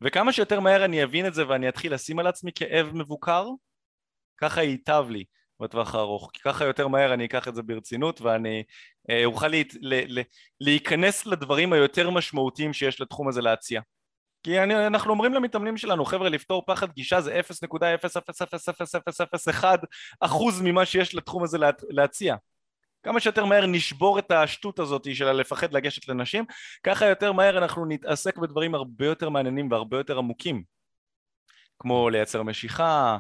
Speaker 1: וכמה שיותר מהר אני אבין את זה ואני אתחיל לשים על עצמי כאב מבוקר ככה ייטב לי בטווח הארוך, כי ככה יותר מהר אני אקח את זה ברצינות ואני אה, אוכל לה, לה, להיכנס לדברים היותר משמעותיים שיש לתחום הזה להציע. כי אני, אנחנו אומרים למתאמנים שלנו, חבר'ה, לפתור פחד גישה זה 0.0000001 אחוז ממה שיש לתחום הזה לה, להציע. כמה שיותר מהר נשבור את השטות הזאת של לפחד לגשת לנשים, ככה יותר מהר אנחנו נתעסק בדברים הרבה יותר מעניינים והרבה יותר עמוקים. כמו לייצר משיכה,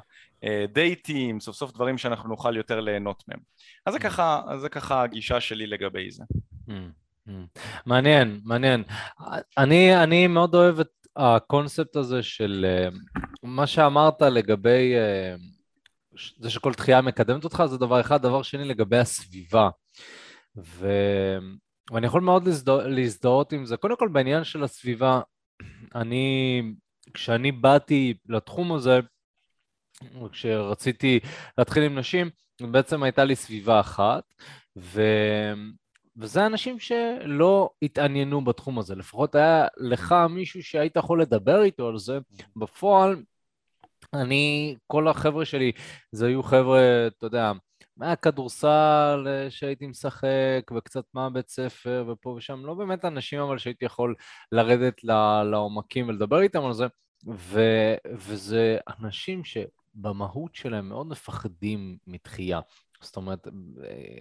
Speaker 1: דייטים, סוף סוף דברים שאנחנו נוכל יותר ליהנות מהם. אז זה mm. ככה, אז זה ככה הגישה שלי לגבי זה. Mm,
Speaker 2: mm. מעניין, מעניין. אני, אני מאוד אוהב את הקונספט הזה של אה, מה שאמרת לגבי אה, זה שכל דחייה מקדמת אותך, זה דבר אחד. דבר שני, לגבי הסביבה. ו... ואני יכול מאוד להזדה... להזדהות עם זה. קודם כל, בעניין של הסביבה, אני, כשאני באתי לתחום הזה, כשרציתי להתחיל עם נשים, בעצם הייתה לי סביבה אחת, ו... וזה אנשים שלא התעניינו בתחום הזה, לפחות היה לך מישהו שהיית יכול לדבר איתו על זה, בפועל אני, כל החבר'ה שלי, זה היו חבר'ה, אתה יודע, מהכדורסל שהייתי משחק וקצת מהבית ספר ופה ושם, לא באמת אנשים אבל שהייתי יכול לרדת לעומקים ולדבר איתם על זה, ו, וזה אנשים ש... במהות שלהם מאוד מפחדים מתחייה. זאת אומרת,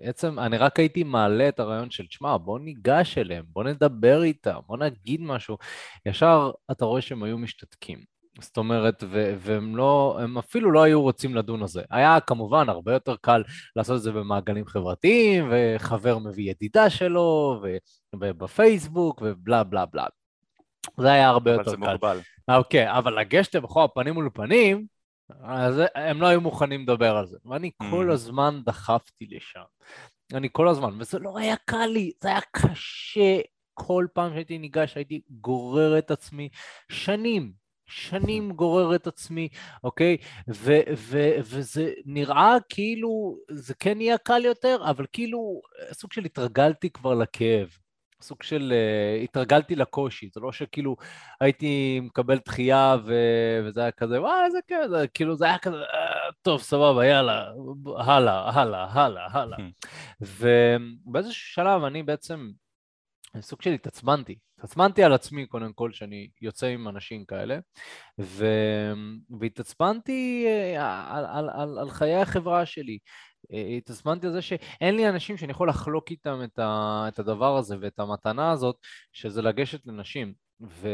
Speaker 2: בעצם אני רק הייתי מעלה את הרעיון של, תשמע, בוא ניגש אליהם, בוא נדבר איתם, בוא נגיד משהו. ישר אתה רואה שהם היו משתתקים. זאת אומרת, ו- והם לא, הם אפילו לא היו רוצים לדון על זה. היה כמובן הרבה יותר קל לעשות את זה במעגלים חברתיים, וחבר מביא ידידה שלו, ו- ובפייסבוק, ובלה בלה בלה. זה היה הרבה יותר קל. אבל זה מוגבל. אוקיי, אבל לגשת לבחור פנים מול פנים, אז הם לא היו מוכנים לדבר על זה. ואני mm. כל הזמן דחפתי לשם. אני כל הזמן, וזה לא היה קל לי, זה היה קשה. כל פעם שהייתי ניגש הייתי גורר את עצמי שנים, שנים גורר את עצמי, אוקיי? ו- ו- וזה נראה כאילו זה כן יהיה קל יותר, אבל כאילו סוג של התרגלתי כבר לכאב. סוג של uh, התרגלתי לקושי, זה לא שכאילו הייתי מקבל דחייה ו... וזה היה כזה, וואי, איזה כיף, זה כאילו זה היה כזה, אה, טוב, סבבה, יאללה, הלאה, הלאה, הלאה, הלאה. (laughs) ובאיזשהו שלב אני בעצם, סוג של התעצבנתי, התעצבנתי על עצמי קודם כל שאני יוצא עם אנשים כאלה, ו... והתעצבנתי אה, על, על, על, על חיי החברה שלי. אה, התעצבנתי על זה שאין לי אנשים שאני יכול לחלוק איתם את, ה, את הדבר הזה ואת המתנה הזאת, שזה לגשת לנשים. ו,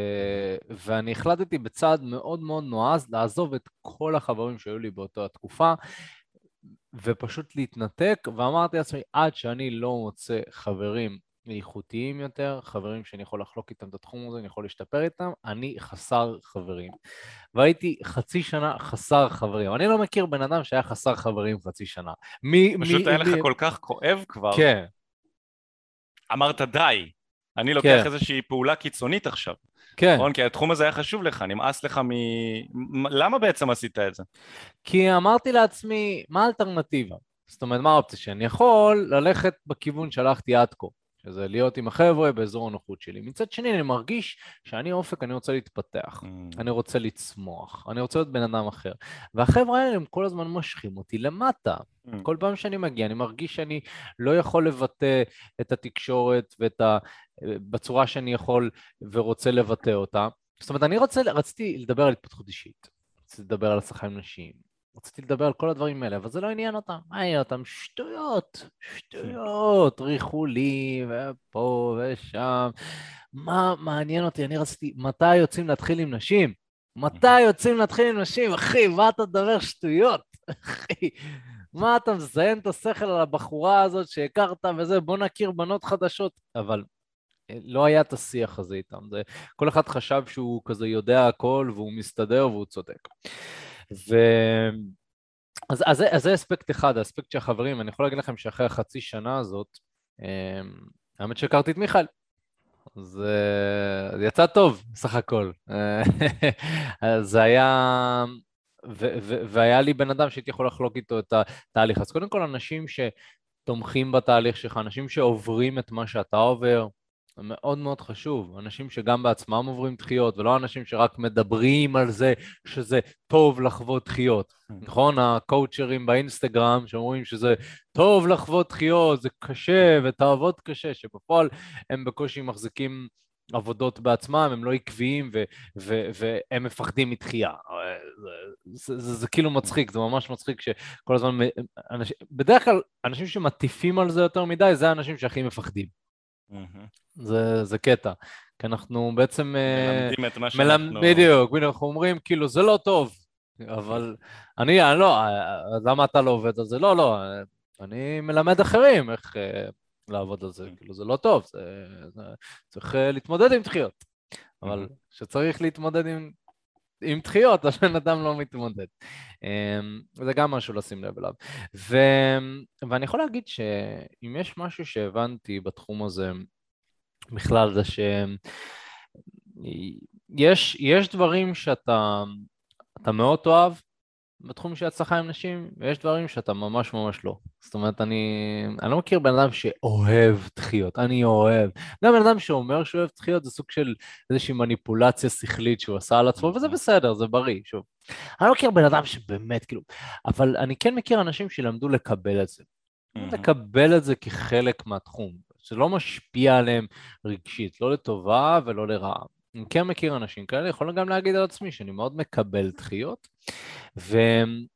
Speaker 2: ואני החלטתי בצעד מאוד מאוד נועז לעזוב את כל החברים שהיו לי באותה תקופה, ופשוט להתנתק, ואמרתי לעצמי, עד שאני לא מוצא חברים איכותיים יותר, חברים שאני יכול לחלוק איתם את התחום הזה, אני יכול להשתפר איתם, אני חסר חברים. והייתי חצי שנה חסר חברים. אני לא מכיר בן אדם שהיה חסר חברים חצי שנה.
Speaker 1: מי... פשוט מי, היה מי... לך כל כך כואב כבר.
Speaker 2: כן.
Speaker 1: אמרת די, אני לוקח כן. איזושהי פעולה קיצונית עכשיו.
Speaker 2: כן.
Speaker 1: נכון? כי התחום הזה היה חשוב לך, נמאס לך מ... למה בעצם עשית את זה?
Speaker 2: כי אמרתי לעצמי, מה האלטרנטיבה? זאת אומרת, מה האופציה? שאני יכול ללכת בכיוון שהלכתי עד כה. שזה להיות עם החבר'ה באזור הנוחות שלי. מצד שני, אני מרגיש שאני אופק, אני רוצה להתפתח, mm. אני רוצה לצמוח, אני רוצה להיות בן אדם אחר. והחבר'ה האלה הם כל הזמן מושכים אותי למטה. Mm. כל פעם שאני מגיע, אני מרגיש שאני לא יכול לבטא את התקשורת ואת ה... בצורה שאני יכול ורוצה לבטא אותה. זאת אומרת, אני רוצה, רציתי לדבר על התפתחות אישית, רציתי לדבר על הצלחה עם נשים, רציתי לדבר על כל הדברים האלה, אבל זה לא עניין אותם. מה עניין אותם? שטויות, שטויות, ריחולים, ופה ושם. מה מעניין אותי? אני רציתי, מתי יוצאים להתחיל עם נשים? מתי יוצאים להתחיל עם נשים? אחי, מה אתה מדבר שטויות? אחי, מה אתה מזיין את השכל על הבחורה הזאת שהכרת וזה, בוא נכיר בנות חדשות. אבל אה, לא היה את השיח הזה איתם. זה, כל אחד חשב שהוא כזה יודע הכל והוא מסתדר והוא צודק. ו... אז, אז, אז זה אספקט אחד, האספקט של החברים, אני יכול להגיד לכם שאחרי החצי שנה הזאת, אמ, האמת שהכרתי את מיכאל. אז זה יצא טוב, סך הכל. (laughs) זה היה... ו- ו- והיה לי בן אדם שהייתי יכול לחלוק איתו את התהליך. אז קודם כל, אנשים שתומכים בתהליך שלך, אנשים שעוברים את מה שאתה עובר, מאוד מאוד חשוב. אנשים שגם בעצמם עוברים דחיות, ולא אנשים שרק מדברים על זה שזה טוב לחוות דחיות. Mm. נכון? הקואוצ'רים באינסטגרם שאומרים שזה טוב לחוות דחיות, זה קשה ותעבוד קשה, שבפועל הם בקושי מחזיקים עבודות בעצמם, הם לא עקביים ו- ו- והם מפחדים מדחייה. זה, זה, זה, זה כאילו מצחיק, זה ממש מצחיק שכל הזמן... אנשים, בדרך כלל, אנשים שמטיפים על זה יותר מדי, זה האנשים שהכי מפחדים. זה, זה קטע, כי אנחנו בעצם...
Speaker 1: אה, מלמדים את מה שאנחנו...
Speaker 2: בדיוק, בדיוק, אנחנו אומרים, כאילו, זה לא טוב, אבל אני, אני לא, אה, למה אתה לא עובד על זה? לא, לא, אני מלמד אחרים איך אה, לעבוד על זה, כאילו, זה לא טוב, זה, זה, צריך להתמודד עם דחיות, אבל כשצריך להתמודד עם עם דחיות, הבן אדם לא מתמודד. אמ, זה גם משהו לשים לב אליו. ו... ואני יכול להגיד שאם יש משהו שהבנתי בתחום הזה בכלל, זה שיש יש דברים שאתה מאוד תאהב, בתחום של הצלחה עם נשים, ויש דברים שאתה ממש ממש לא. זאת אומרת, אני, אני לא מכיר בן אדם שאוהב דחיות, אני אוהב. גם בן אדם שאומר שהוא אוהב דחיות זה סוג של איזושהי מניפולציה שכלית שהוא עשה על עצמו, וזה בסדר, זה בריא, שוב. אני לא מכיר בן אדם שבאמת, כאילו, אבל אני כן מכיר אנשים שלמדו לקבל את זה. Mm-hmm. לקבל את זה כחלק מהתחום, שלא משפיע עליהם רגשית, לא לטובה ולא לרעה. אני כן מכיר אנשים כאלה, יכול גם להגיד על עצמי שאני מאוד מקבל דחיות, ו...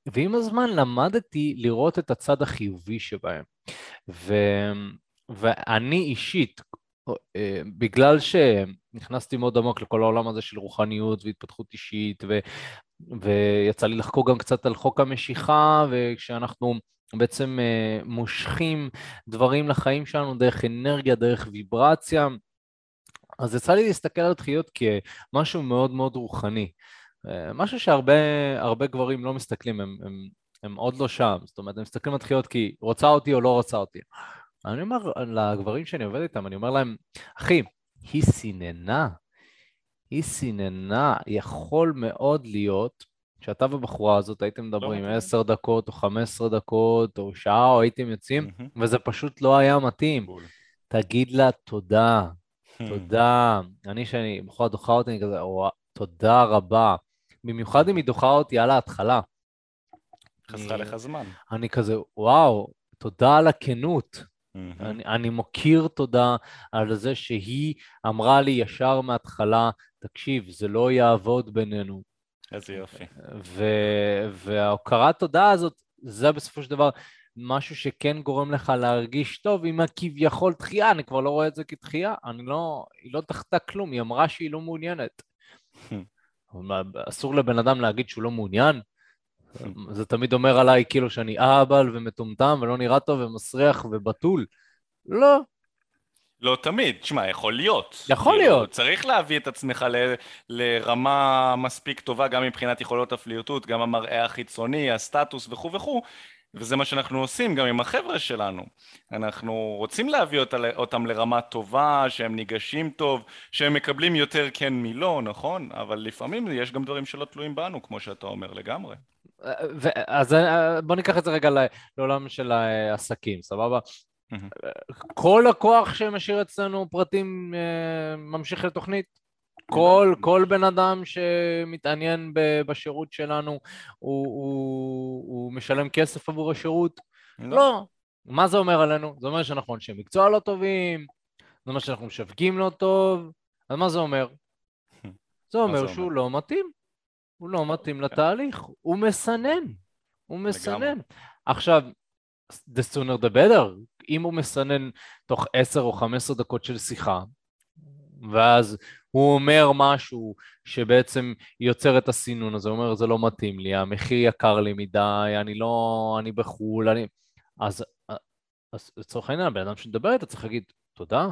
Speaker 2: ועם הזמן למדתי לראות את הצד החיובי שבהם. ו... ואני אישית, אה, בגלל שנכנסתי מאוד עמוק לכל העולם הזה של רוחניות והתפתחות אישית, ו... ויצא לי לחקור גם קצת על חוק המשיכה, וכשאנחנו בעצם אה, מושכים דברים לחיים שלנו דרך אנרגיה, דרך ויברציה, אז יצא לי להסתכל על דחיות כמשהו מאוד מאוד רוחני. אה, משהו שהרבה גברים לא מסתכלים, הם, הם, הם עוד לא שם. זאת אומרת, הם מסתכלים על דחיות כי רוצה אותי או לא רוצה אותי. אני אומר לגברים שאני עובד איתם, אני אומר להם, אחי, היא סיננה. היא סיננה. יכול מאוד להיות שאתה ובחורה הזאת הייתם מדברים לא עשר דקות או חמש עשרה דקות או שעה או הייתם יוצאים, mm-hmm. וזה פשוט לא היה מתאים. בול. תגיד לה תודה, תודה. אני, שאני, בחורה דוחה אותי, אני כזה, תודה רבה. במיוחד אם היא דוחה אותי על ההתחלה.
Speaker 1: חסרה לך זמן.
Speaker 2: אני כזה, וואו, תודה על הכנות. אני, אני מוקיר תודה על זה שהיא אמרה לי ישר מההתחלה, תקשיב, זה לא יעבוד בינינו.
Speaker 1: איזה יופי.
Speaker 2: וההוקרת תודה הזאת, זה בסופו של דבר משהו שכן גורם לך להרגיש טוב עם הכביכול דחייה, אני כבר לא רואה את זה כדחייה, אני לא, היא לא דחתה כלום, היא אמרה שהיא לא מעוניינת. (laughs) אסור לבן אדם להגיד שהוא לא מעוניין, (laughs) זה תמיד אומר עליי כאילו שאני אהבל ומטומטם ולא נראה טוב ומסריח ובתול. לא.
Speaker 1: לא תמיד, תשמע, יכול להיות.
Speaker 2: יכול כאילו, להיות.
Speaker 1: צריך להביא את עצמך ל, לרמה מספיק טובה, גם מבחינת יכולות הפליוטות, גם המראה החיצוני, הסטטוס וכו' וכו', וזה מה שאנחנו עושים גם עם החבר'ה שלנו. אנחנו רוצים להביא אותם לרמה טובה, שהם ניגשים טוב, שהם מקבלים יותר כן מלא, נכון? אבל לפעמים יש גם דברים שלא תלויים בנו, כמו שאתה אומר לגמרי.
Speaker 2: אז אה, בוא ניקח את זה רגע לעולם של העסקים, סבבה? כל הכוח שמשאיר אצלנו פרטים אה, ממשיך לתוכנית. כל, כל בן אדם שמתעניין בשירות שלנו, הוא, הוא, הוא משלם כסף עבור השירות? לא. לא. מה זה אומר עלינו? זה אומר שאנחנו אנשי מקצוע לא טובים, זה אומר שאנחנו משווקים לא טוב, אז מה זה אומר? (laughs) זה אומר שהוא לא מתאים. הוא לא מתאים לתהליך, הוא מסנן. הוא מסנן. עכשיו, the sooner the better, אם הוא מסנן תוך 10 או 15 דקות של שיחה, ואז הוא אומר משהו שבעצם יוצר את הסינון הזה, הוא אומר זה לא מתאים לי, המחיר יקר לי מדי, אני לא, אני בחו"ל, אני... אז, אז לצורך העניין, הבן אדם שמדבר איתה צריך להגיד תודה,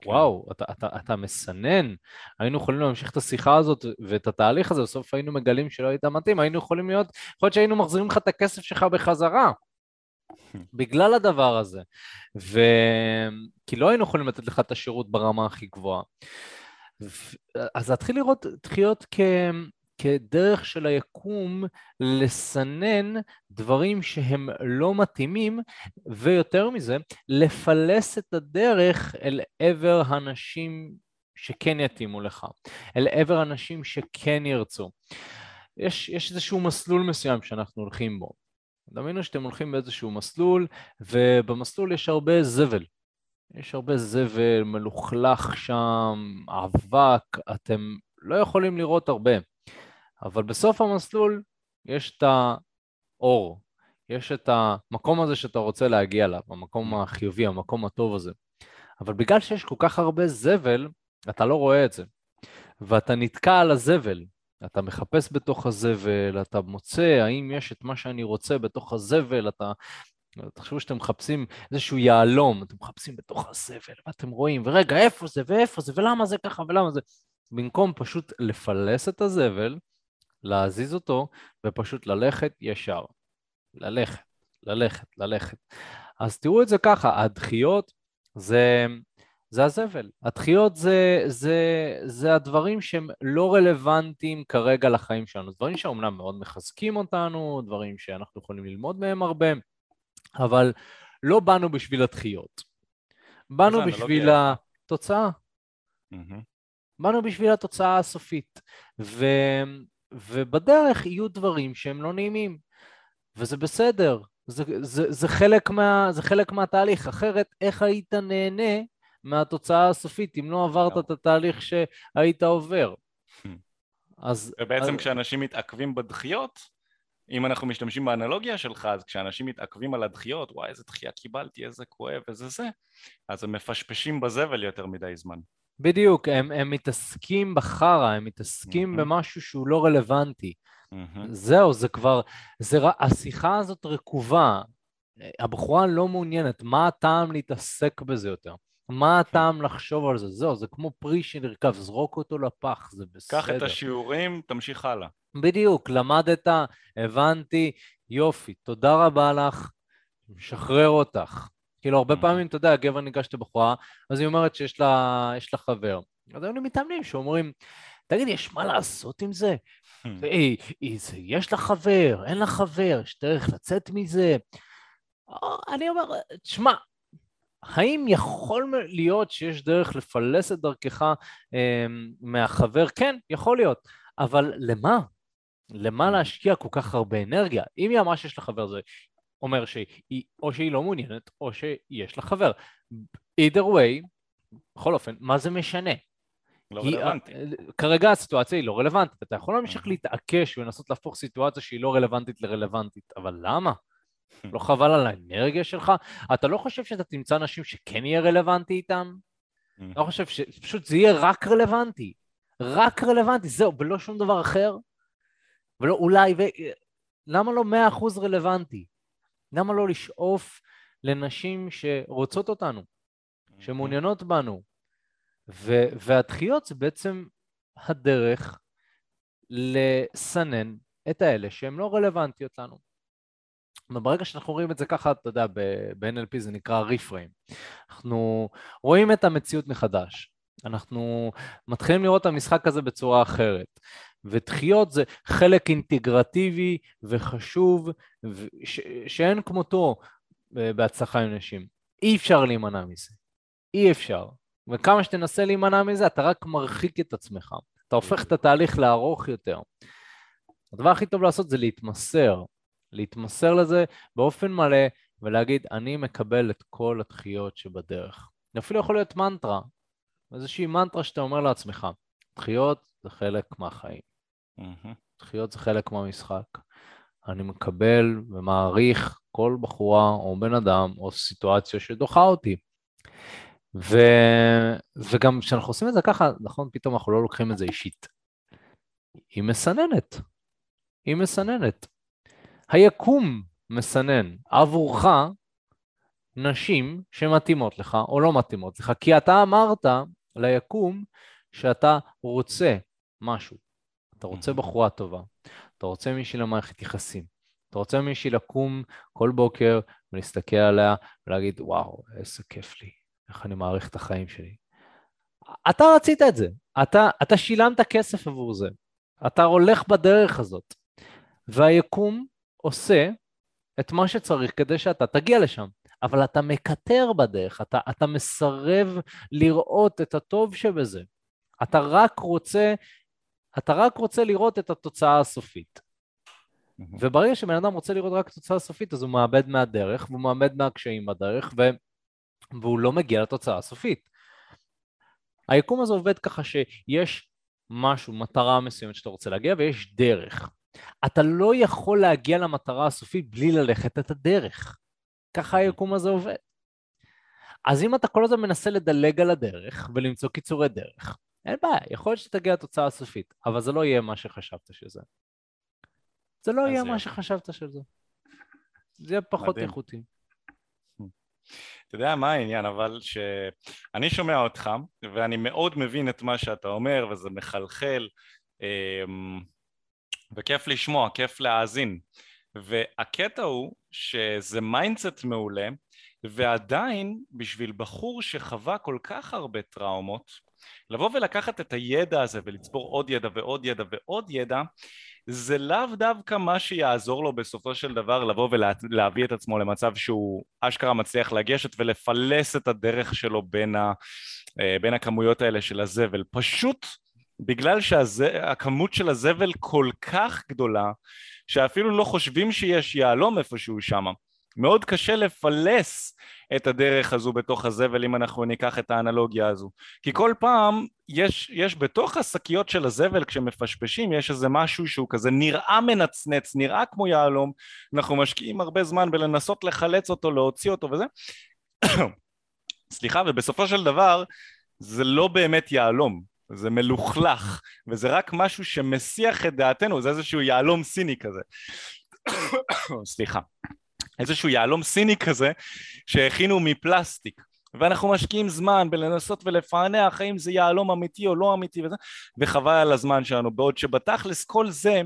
Speaker 2: כן. וואו, אתה, אתה, אתה מסנן, היינו יכולים להמשיך את השיחה הזאת ואת התהליך הזה, בסוף היינו מגלים שלא היית מתאים, היינו יכולים להיות, יכול להיות שהיינו מחזירים לך את הכסף שלך בחזרה. (laughs) בגלל הדבר הזה. ו... כי לא היינו יכולים לתת לך את השירות ברמה הכי גבוהה. אז להתחיל לראות דחיות כ... כדרך של היקום לסנן דברים שהם לא מתאימים, ויותר מזה, לפלס את הדרך אל עבר הנשים שכן יתאימו לך, אל עבר הנשים שכן ירצו. יש, יש איזשהו מסלול מסוים שאנחנו הולכים בו. דמיינו שאתם הולכים באיזשהו מסלול, ובמסלול יש הרבה זבל. יש הרבה זבל, מלוכלך שם, אבק, אתם לא יכולים לראות הרבה. אבל בסוף המסלול יש את האור, יש את המקום הזה שאתה רוצה להגיע אליו, המקום החיובי, המקום הטוב הזה. אבל בגלל שיש כל כך הרבה זבל, אתה לא רואה את זה. ואתה נתקע על הזבל, אתה מחפש בתוך הזבל, אתה מוצא האם יש את מה שאני רוצה בתוך הזבל, אתה... תחשבו שאתם מחפשים איזשהו יהלום, אתם מחפשים בתוך הזבל, ואתם רואים, ורגע, איפה זה, ואיפה זה, ולמה זה ככה, ולמה זה... במקום פשוט לפלס את הזבל, להזיז אותו, ופשוט ללכת ישר. ללכת, ללכת, ללכת. אז תראו את זה ככה, הדחיות זה זה הזבל. הדחיות זה, זה, זה הדברים שהם לא רלוונטיים כרגע לחיים שלנו. דברים שאומנם מאוד מחזקים אותנו, דברים שאנחנו יכולים ללמוד מהם הרבה, אבל לא באנו בשביל הדחיות. באנו בשביל לא התוצאה. Mm-hmm. באנו בשביל התוצאה הסופית. ו, ובדרך יהיו דברים שהם לא נעימים, וזה בסדר. זה, זה, זה, חלק מה, זה חלק מהתהליך, אחרת איך היית נהנה מהתוצאה הסופית, אם לא עברת את התהליך שהיית עובר.
Speaker 1: אז... ובעצם אז... כשאנשים מתעכבים בדחיות, אם אנחנו משתמשים באנלוגיה שלך, אז כשאנשים מתעכבים על הדחיות, וואי, איזה דחייה קיבלתי, איזה כואב, איזה זה, אז הם מפשפשים בזבל יותר מדי זמן.
Speaker 2: בדיוק, הם, הם מתעסקים בחרא, הם מתעסקים mm-hmm. במשהו שהוא לא רלוונטי. Mm-hmm. זהו, זה כבר, זה, השיחה הזאת רקובה. הבחורה לא מעוניינת, מה הטעם להתעסק בזה יותר? מה הטעם לחשוב על זה? זהו, זה כמו פרי שנרכב, זרוק אותו לפח, זה בסדר.
Speaker 1: קח את השיעורים, תמשיך הלאה.
Speaker 2: בדיוק, למדת, הבנתי, יופי, תודה רבה לך, משחרר אותך. כאילו, הרבה פעמים, אתה יודע, גבר ניגש לבחורה, אז היא אומרת שיש לה, לה חבר. אז היו לי מתאמנים שאומרים, תגיד, יש מה לעשות עם זה? היי, יש לה חבר, אין לה חבר, יש דרך לצאת מזה. אני אומר, תשמע, האם יכול להיות שיש דרך לפלס את דרכך אה, מהחבר? כן, יכול להיות, אבל למה? למה להשקיע כל כך הרבה אנרגיה? אם היא אמרה שיש לה חבר, זה אומר שהיא, או שהיא לא מעוניינת, או שיש לה חבר. either way, בכל אופן, מה זה משנה?
Speaker 1: לא רלוונטי.
Speaker 2: כרגע הסיטואציה היא לא רלוונטית. אתה יכול להמשיך להתעקש ולנסות להפוך סיטואציה שהיא לא רלוונטית לרלוונטית, אבל למה? לא חבל על האנרגיה שלך? אתה לא חושב שאתה תמצא אנשים שכן יהיה רלוונטי איתם? לא חושב שפשוט זה יהיה רק רלוונטי. רק רלוונטי, זהו, ולא שום דבר אחר. ולא אולי, ו... למה לא מאה אחוז רלוונטי? למה לא לשאוף לנשים שרוצות אותנו, שמעוניינות בנו? ו... והדחיות זה בעצם הדרך לסנן את האלה שהן לא רלוונטיות לנו. וברגע שאנחנו רואים את זה ככה, אתה יודע, ב-NLP זה נקרא ריפריים. אנחנו רואים את המציאות מחדש. אנחנו מתחילים לראות את המשחק הזה בצורה אחרת. ודחיות זה חלק אינטגרטיבי וחשוב ש- שאין כמותו אה, בהצלחה עם נשים. אי אפשר להימנע מזה. אי אפשר. וכמה שתנסה להימנע מזה, אתה רק מרחיק את עצמך. אתה הופך את התהליך לארוך יותר. הדבר הכי טוב לעשות זה להתמסר. להתמסר לזה באופן מלא ולהגיד, אני מקבל את כל הדחיות שבדרך. זה אפילו יכול להיות מנטרה, איזושהי מנטרה שאתה אומר לעצמך, דחיות זה חלק מהחיים. דחיות זה חלק מהמשחק. אני מקבל ומעריך כל בחורה או בן אדם או סיטואציה שדוחה אותי. ו... וגם כשאנחנו עושים את זה ככה, נכון, פתאום אנחנו לא לוקחים את זה אישית. היא מסננת. היא מסננת. היקום מסנן עבורך נשים שמתאימות לך או לא מתאימות לך, כי אתה אמרת ליקום שאתה רוצה משהו. אתה רוצה בחורה טובה, אתה רוצה מישהי למערכת יחסים, אתה רוצה מישהי לקום כל בוקר ולהסתכל עליה ולהגיד, וואו, איזה כיף לי, איך אני מעריך את החיים שלי. אתה רצית את זה, אתה, אתה שילמת כסף עבור זה, אתה הולך בדרך הזאת, והיקום עושה את מה שצריך כדי שאתה תגיע לשם. אבל אתה מקטר בדרך, אתה, אתה מסרב לראות את הטוב שבזה. אתה רק רוצה, אתה רק רוצה לראות את התוצאה הסופית. וברגע שבן אדם רוצה לראות רק תוצאה סופית, אז הוא מאבד מהדרך, והוא מאבד מהקשיים בדרך, ו... והוא לא מגיע לתוצאה הסופית. היקום הזה עובד ככה שיש משהו, מטרה מסוימת שאתה רוצה להגיע, ויש דרך. אתה לא יכול להגיע למטרה הסופית בלי ללכת את הדרך. ככה היקום הזה עובד. אז אם אתה כל הזמן מנסה לדלג על הדרך ולמצוא קיצורי דרך, אין בעיה, יכול להיות שתגיע לתוצאה הסופית, אבל זה לא יהיה מה שחשבת שזה. זה לא יהיה מה שחשבת שזה. זה יהיה פחות מדהים. איכותי.
Speaker 1: אתה יודע מה העניין, אבל שאני שומע אותך, ואני מאוד מבין את מה שאתה אומר, וזה מחלחל, אמ, וכיף לשמוע, כיף להאזין. והקטע הוא שזה mindset מעולה, ועדיין בשביל בחור שחווה כל כך הרבה טראומות, לבוא ולקחת את הידע הזה ולצבור עוד ידע ועוד ידע ועוד ידע, זה לאו דווקא מה שיעזור לו בסופו של דבר לבוא ולהביא את עצמו למצב שהוא אשכרה מצליח לגשת ולפלס את הדרך שלו בין, ה, אה, בין הכמויות האלה של הזבל. פשוט בגלל שהכמות של הזבל כל כך גדולה, שאפילו לא חושבים שיש יהלום איפשהו שם. מאוד קשה לפלס את הדרך הזו בתוך הזבל אם אנחנו ניקח את האנלוגיה הזו. כי כל פעם יש, יש בתוך השקיות של הזבל כשמפשפשים יש איזה משהו שהוא כזה נראה מנצנץ נראה כמו יהלום. אנחנו משקיעים הרבה זמן בלנסות לחלץ אותו להוציא אותו וזה. (coughs) סליחה ובסופו של דבר זה לא באמת יהלום זה מלוכלך וזה רק משהו שמסיח את דעתנו זה איזשהו יהלום סיני כזה. סליחה. איזשהו יהלום סיני כזה שהכינו מפלסטיק ואנחנו משקיעים זמן בלנסות ולפענח האם זה יהלום אמיתי או לא אמיתי וזה, וחבל על הזמן שלנו, בעוד שבתכלס כל זה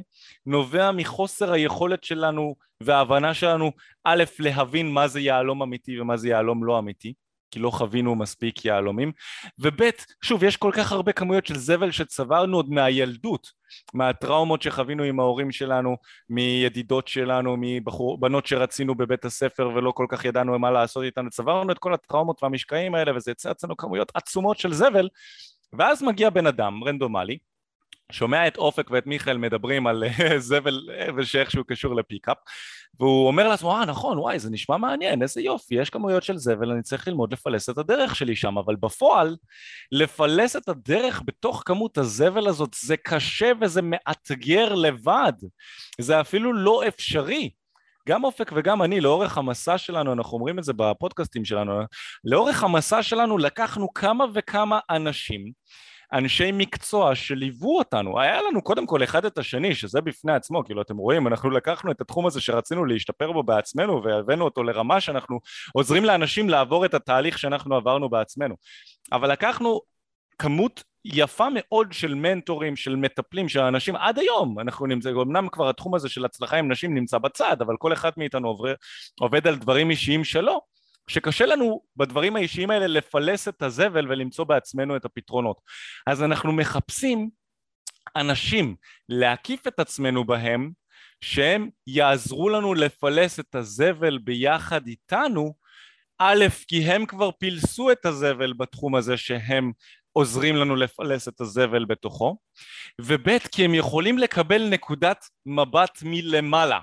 Speaker 1: נובע מחוסר היכולת שלנו וההבנה שלנו א' להבין מה זה יהלום אמיתי ומה זה יהלום לא אמיתי כי לא חווינו מספיק יהלומים. וב' שוב יש כל כך הרבה כמויות של זבל שצברנו עוד מהילדות מהטראומות שחווינו עם ההורים שלנו מידידות שלנו מבנות שרצינו בבית הספר ולא כל כך ידענו מה לעשות איתנו צברנו את כל הטראומות והמשקעים האלה וזה יצא אצלנו כמויות עצומות של זבל. ואז מגיע בן אדם רנדומלי שומע את אופק ואת מיכאל מדברים על (laughs) זבל ושאיכשהו קשור לפיקאפ והוא אומר לעצמו, אה נכון, וואי, זה נשמע מעניין, איזה יופי, יש כמויות של זבל, אני צריך ללמוד לפלס את הדרך שלי שם, אבל בפועל, לפלס את הדרך בתוך כמות הזבל הזאת זה קשה וזה מאתגר לבד, זה אפילו לא אפשרי. גם אופק וגם אני, לאורך המסע שלנו, אנחנו אומרים את זה בפודקאסטים שלנו, לאורך המסע שלנו לקחנו כמה וכמה אנשים אנשי מקצוע שליוו אותנו, היה לנו קודם כל אחד את השני, שזה בפני עצמו, כאילו אתם רואים, אנחנו לקחנו את התחום הזה שרצינו להשתפר בו בעצמנו והבאנו אותו לרמה שאנחנו עוזרים לאנשים לעבור את התהליך שאנחנו עברנו בעצמנו, אבל לקחנו כמות יפה מאוד של מנטורים, של מטפלים, של אנשים, עד היום. אנחנו נמצאים, אמנם כבר התחום הזה של הצלחה עם נשים נמצא בצד, אבל כל אחד מאיתנו עובר, עובד על דברים אישיים שלו, שקשה לנו בדברים האישיים האלה לפלס את הזבל ולמצוא בעצמנו את הפתרונות. אז אנחנו מחפשים אנשים להקיף את עצמנו בהם, שהם יעזרו לנו לפלס את הזבל ביחד איתנו, א', כי הם כבר פילסו את הזבל בתחום הזה שהם עוזרים לנו לפלס את הזבל בתוכו, וב', כי הם יכולים לקבל נקודת מבט מלמעלה.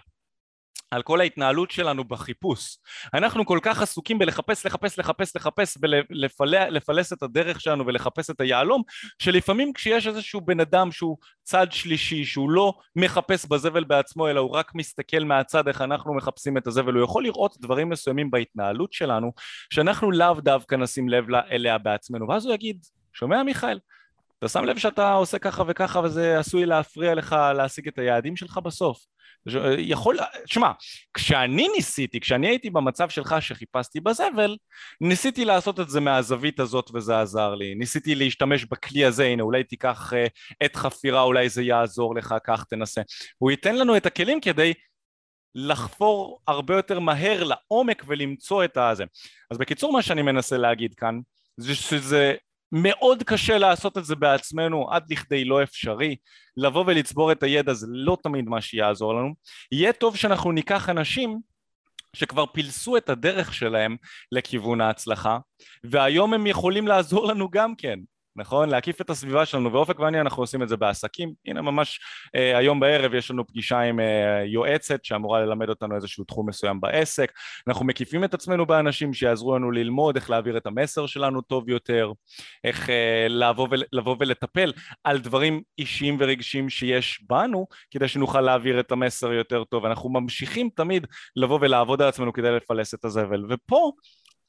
Speaker 1: על כל ההתנהלות שלנו בחיפוש. אנחנו כל כך עסוקים בלחפש, לחפש, לחפש, לחפש ולפלס את הדרך שלנו ולחפש את היהלום, שלפעמים כשיש איזשהו בן אדם שהוא צד שלישי, שהוא לא מחפש בזבל בעצמו, אלא הוא רק מסתכל מהצד איך אנחנו מחפשים את הזבל, הוא יכול לראות דברים מסוימים בהתנהלות שלנו, שאנחנו לאו דווקא נשים לב אליה בעצמנו, ואז הוא יגיד, שומע מיכאל? אתה שם לב שאתה עושה ככה וככה וזה עשוי להפריע לך להשיג את היעדים שלך בסוף. יכול, שמע, כשאני ניסיתי, כשאני הייתי במצב שלך שחיפשתי בזבל, ניסיתי לעשות את זה מהזווית הזאת וזה עזר לי, ניסיתי להשתמש בכלי הזה, הנה אולי תיקח עת חפירה, אולי זה יעזור לך, כך תנסה. הוא ייתן לנו את הכלים כדי לחפור הרבה יותר מהר לעומק ולמצוא את הזה. אז בקיצור מה שאני מנסה להגיד כאן זה שזה מאוד קשה לעשות את זה בעצמנו עד לכדי לא אפשרי. לבוא ולצבור את הידע זה לא תמיד מה שיעזור לנו. יהיה טוב שאנחנו ניקח אנשים שכבר פילסו את הדרך שלהם לכיוון ההצלחה והיום הם יכולים לעזור לנו גם כן נכון? להקיף את הסביבה שלנו, ואופק ואני אנחנו עושים את זה בעסקים. הנה ממש אה, היום בערב יש לנו פגישה עם אה, יועצת שאמורה ללמד אותנו איזשהו תחום מסוים בעסק. אנחנו מקיפים את עצמנו באנשים שיעזרו לנו ללמוד איך להעביר את המסר שלנו טוב יותר, איך אה, לבוא, ול, לבוא ולטפל על דברים אישיים ורגשיים שיש בנו, כדי שנוכל להעביר את המסר יותר טוב. אנחנו ממשיכים תמיד לבוא ולעבוד על עצמנו כדי לפלס את הזבל. ופה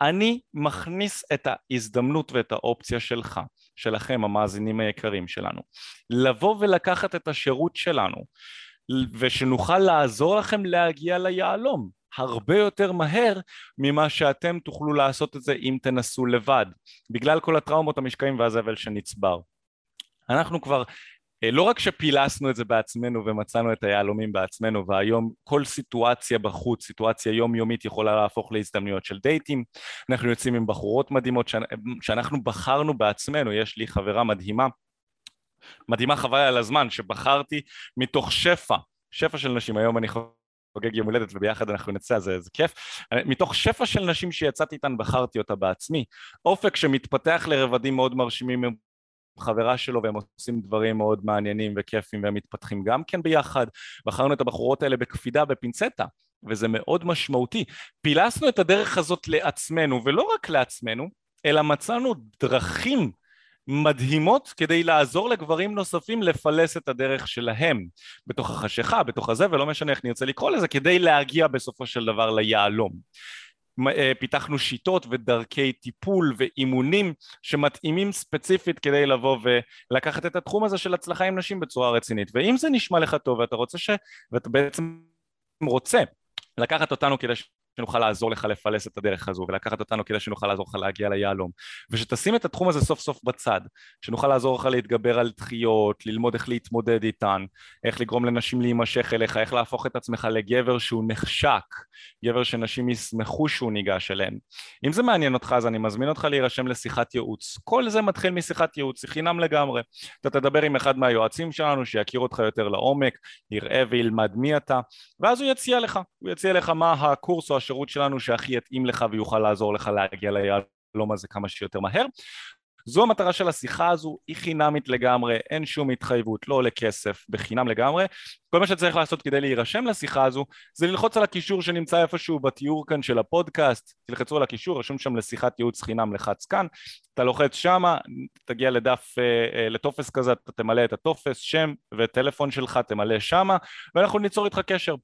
Speaker 1: אני מכניס את ההזדמנות ואת האופציה שלך, שלכם המאזינים היקרים שלנו, לבוא ולקחת את השירות שלנו ושנוכל לעזור לכם להגיע ליהלום הרבה יותר מהר ממה שאתם תוכלו לעשות את זה אם תנסו לבד. בגלל כל הטראומות המשקעים והזבל שנצבר. אנחנו כבר לא רק שפילסנו את זה בעצמנו ומצאנו את היהלומים בעצמנו והיום כל סיטואציה בחוץ, סיטואציה יומיומית יכולה להפוך להזדמנויות של דייטים אנחנו יוצאים עם בחורות מדהימות שאנחנו בחרנו בעצמנו, יש לי חברה מדהימה מדהימה חוויה על הזמן שבחרתי מתוך שפע, שפע של נשים, היום אני חוגג יום הולדת וביחד אנחנו נצא, זה, זה כיף. מתוך שפע של נשים שיצאתי איתן בחרתי אותה בעצמי. אופק שמתפתח לרבדים מאוד מרשימים חברה שלו והם עושים דברים מאוד מעניינים וכיפים והם מתפתחים גם כן ביחד בחרנו את הבחורות האלה בקפידה בפינצטה וזה מאוד משמעותי. פילסנו את הדרך הזאת לעצמנו, ולא רק לעצמנו, אלא מצאנו דרכים מדהימות כדי לעזור לגברים נוספים לפלס את הדרך שלהם בתוך החשיכה, בתוך הזה, ולא משנה איך נרצה לקרוא לזה, כדי להגיע בסופו של דבר ליהלום. אה, פיתחנו שיטות ודרכי טיפול ואימונים שמתאימים ספציפית כדי לבוא ולקחת את התחום הזה של הצלחה עם נשים בצורה רצינית. ואם זה נשמע לך טוב ואתה רוצה ש... ואתה בעצם רוצה לקחת אותנו כדי שנוכל לעזור לך לפלס את הדרך הזו ולקחת אותנו כדי שנוכל לעזור לך להגיע ליהלום. ושתשים את התחום הזה סוף סוף בצד שנוכל לעזור לך להתגבר על דחיות, ללמוד איך להתמודד איתן איך לגרום לנשים להימשך אליך, איך להפוך את עצמך לגבר שהוא נחשק גבר שנשים ישמחו שהוא ניגש אליהן אם זה מעניין אותך אז אני מזמין אותך להירשם לשיחת ייעוץ. כל זה מתחיל משיחת ייעוץ, היא חינם לגמרי. אתה תדבר עם אחד מהיועצים שלנו שיכיר אותך יותר לעומק יראה וילמד מי אתה ואז הוא יציע לך, הוא יציע לך מה הקורס או השירות שלנו שהכי יתאים לך ויוכל לעזור לך להגיע ליהלום הזה כמה שיותר מהר. זו המטרה של השיחה הזו, היא חינמית לגמרי, אין שום התחייבות, לא עולה כסף, בחינם לגמרי. כל מה שצריך לעשות כדי להירשם לשיחה הזו זה ללחוץ על הקישור שנמצא איפשהו בתיאור כאן של הפודקאסט, תלחצו על הקישור, רשום שם לשיחת ייעוץ חינם, לחץ כאן, אתה לוחץ שמה, תגיע לדף, אה, אה, לטופס כזה, אתה תמלא את הטופס, שם וטלפון שלך תמלא שמה, ואנחנו ניצור איתך קשר.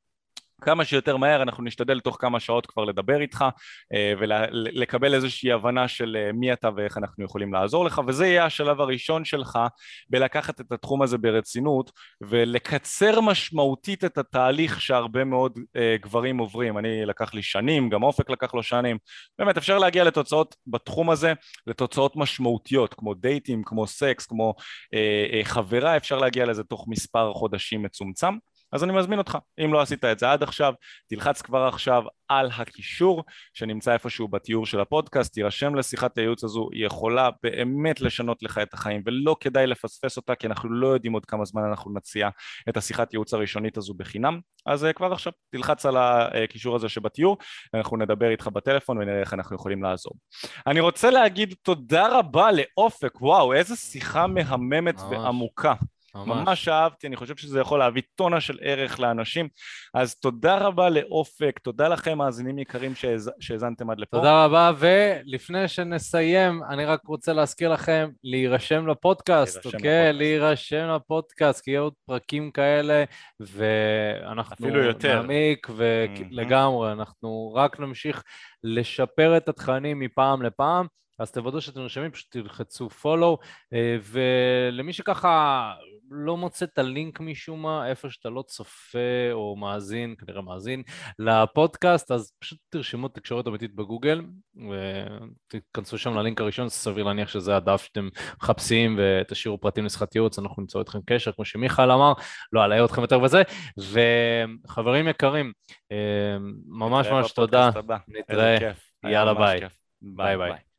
Speaker 1: כמה שיותר מהר אנחנו נשתדל תוך כמה שעות כבר לדבר איתך אה, ולקבל איזושהי הבנה של אה, מי אתה ואיך אנחנו יכולים לעזור לך וזה יהיה השלב הראשון שלך בלקחת את התחום הזה ברצינות ולקצר משמעותית את התהליך שהרבה מאוד אה, גברים עוברים. אני לקח לי שנים, גם אופק לקח לו שנים. באמת אפשר להגיע לתוצאות בתחום הזה לתוצאות משמעותיות כמו דייטים, כמו סקס, כמו חברה אפשר להגיע לזה תוך מספר חודשים מצומצם אז אני מזמין אותך, אם לא עשית את זה עד עכשיו, תלחץ כבר עכשיו על הקישור שנמצא איפשהו בתיאור של הפודקאסט, תירשם לשיחת הייעוץ הזו, היא יכולה באמת לשנות לך את החיים ולא כדאי לפספס אותה כי אנחנו לא יודעים עוד כמה זמן אנחנו נציע את השיחת ייעוץ הראשונית הזו בחינם, אז אה, כבר עכשיו תלחץ על הקישור הזה שבתיאור, ואנחנו נדבר איתך בטלפון ונראה איך אנחנו יכולים לעזור. אני רוצה להגיד תודה רבה לאופק, וואו איזה שיחה מהממת ממש. ועמוקה. ממש. ממש אהבתי, אני חושב שזה יכול להביא טונה של ערך לאנשים. אז תודה רבה לאופק, תודה לכם מאזינים יקרים שהאזנתם עד לפה.
Speaker 2: תודה רבה, ולפני שנסיים, אני רק רוצה להזכיר לכם להירשם לפודקאסט, אוקיי? להירשם לפודקאסט, כי יהיו עוד פרקים כאלה, ואנחנו נעמיק, ולגמרי, אנחנו רק נמשיך לשפר את התכנים מפעם לפעם. אז תוודאו שאתם נרשמים, פשוט תלחצו follow, אה, ולמי שככה לא מוצא את הלינק משום מה, איפה שאתה לא צופה או מאזין, כנראה מאזין, לפודקאסט, אז פשוט תרשמו תקשורת אמיתית בגוגל, ותיכנסו שם ללינק הראשון, סביר להניח שזה הדף שאתם מחפשים, ותשאירו פרטים לשיחת ייעוץ, אנחנו נמצא אתכם בקשר, כמו שמיכאל אמר, לא אלאה אתכם יותר בזה, וחברים יקרים, אה, ממש ממש תודה, נתראה, יאללה ביי, ביי. ביי.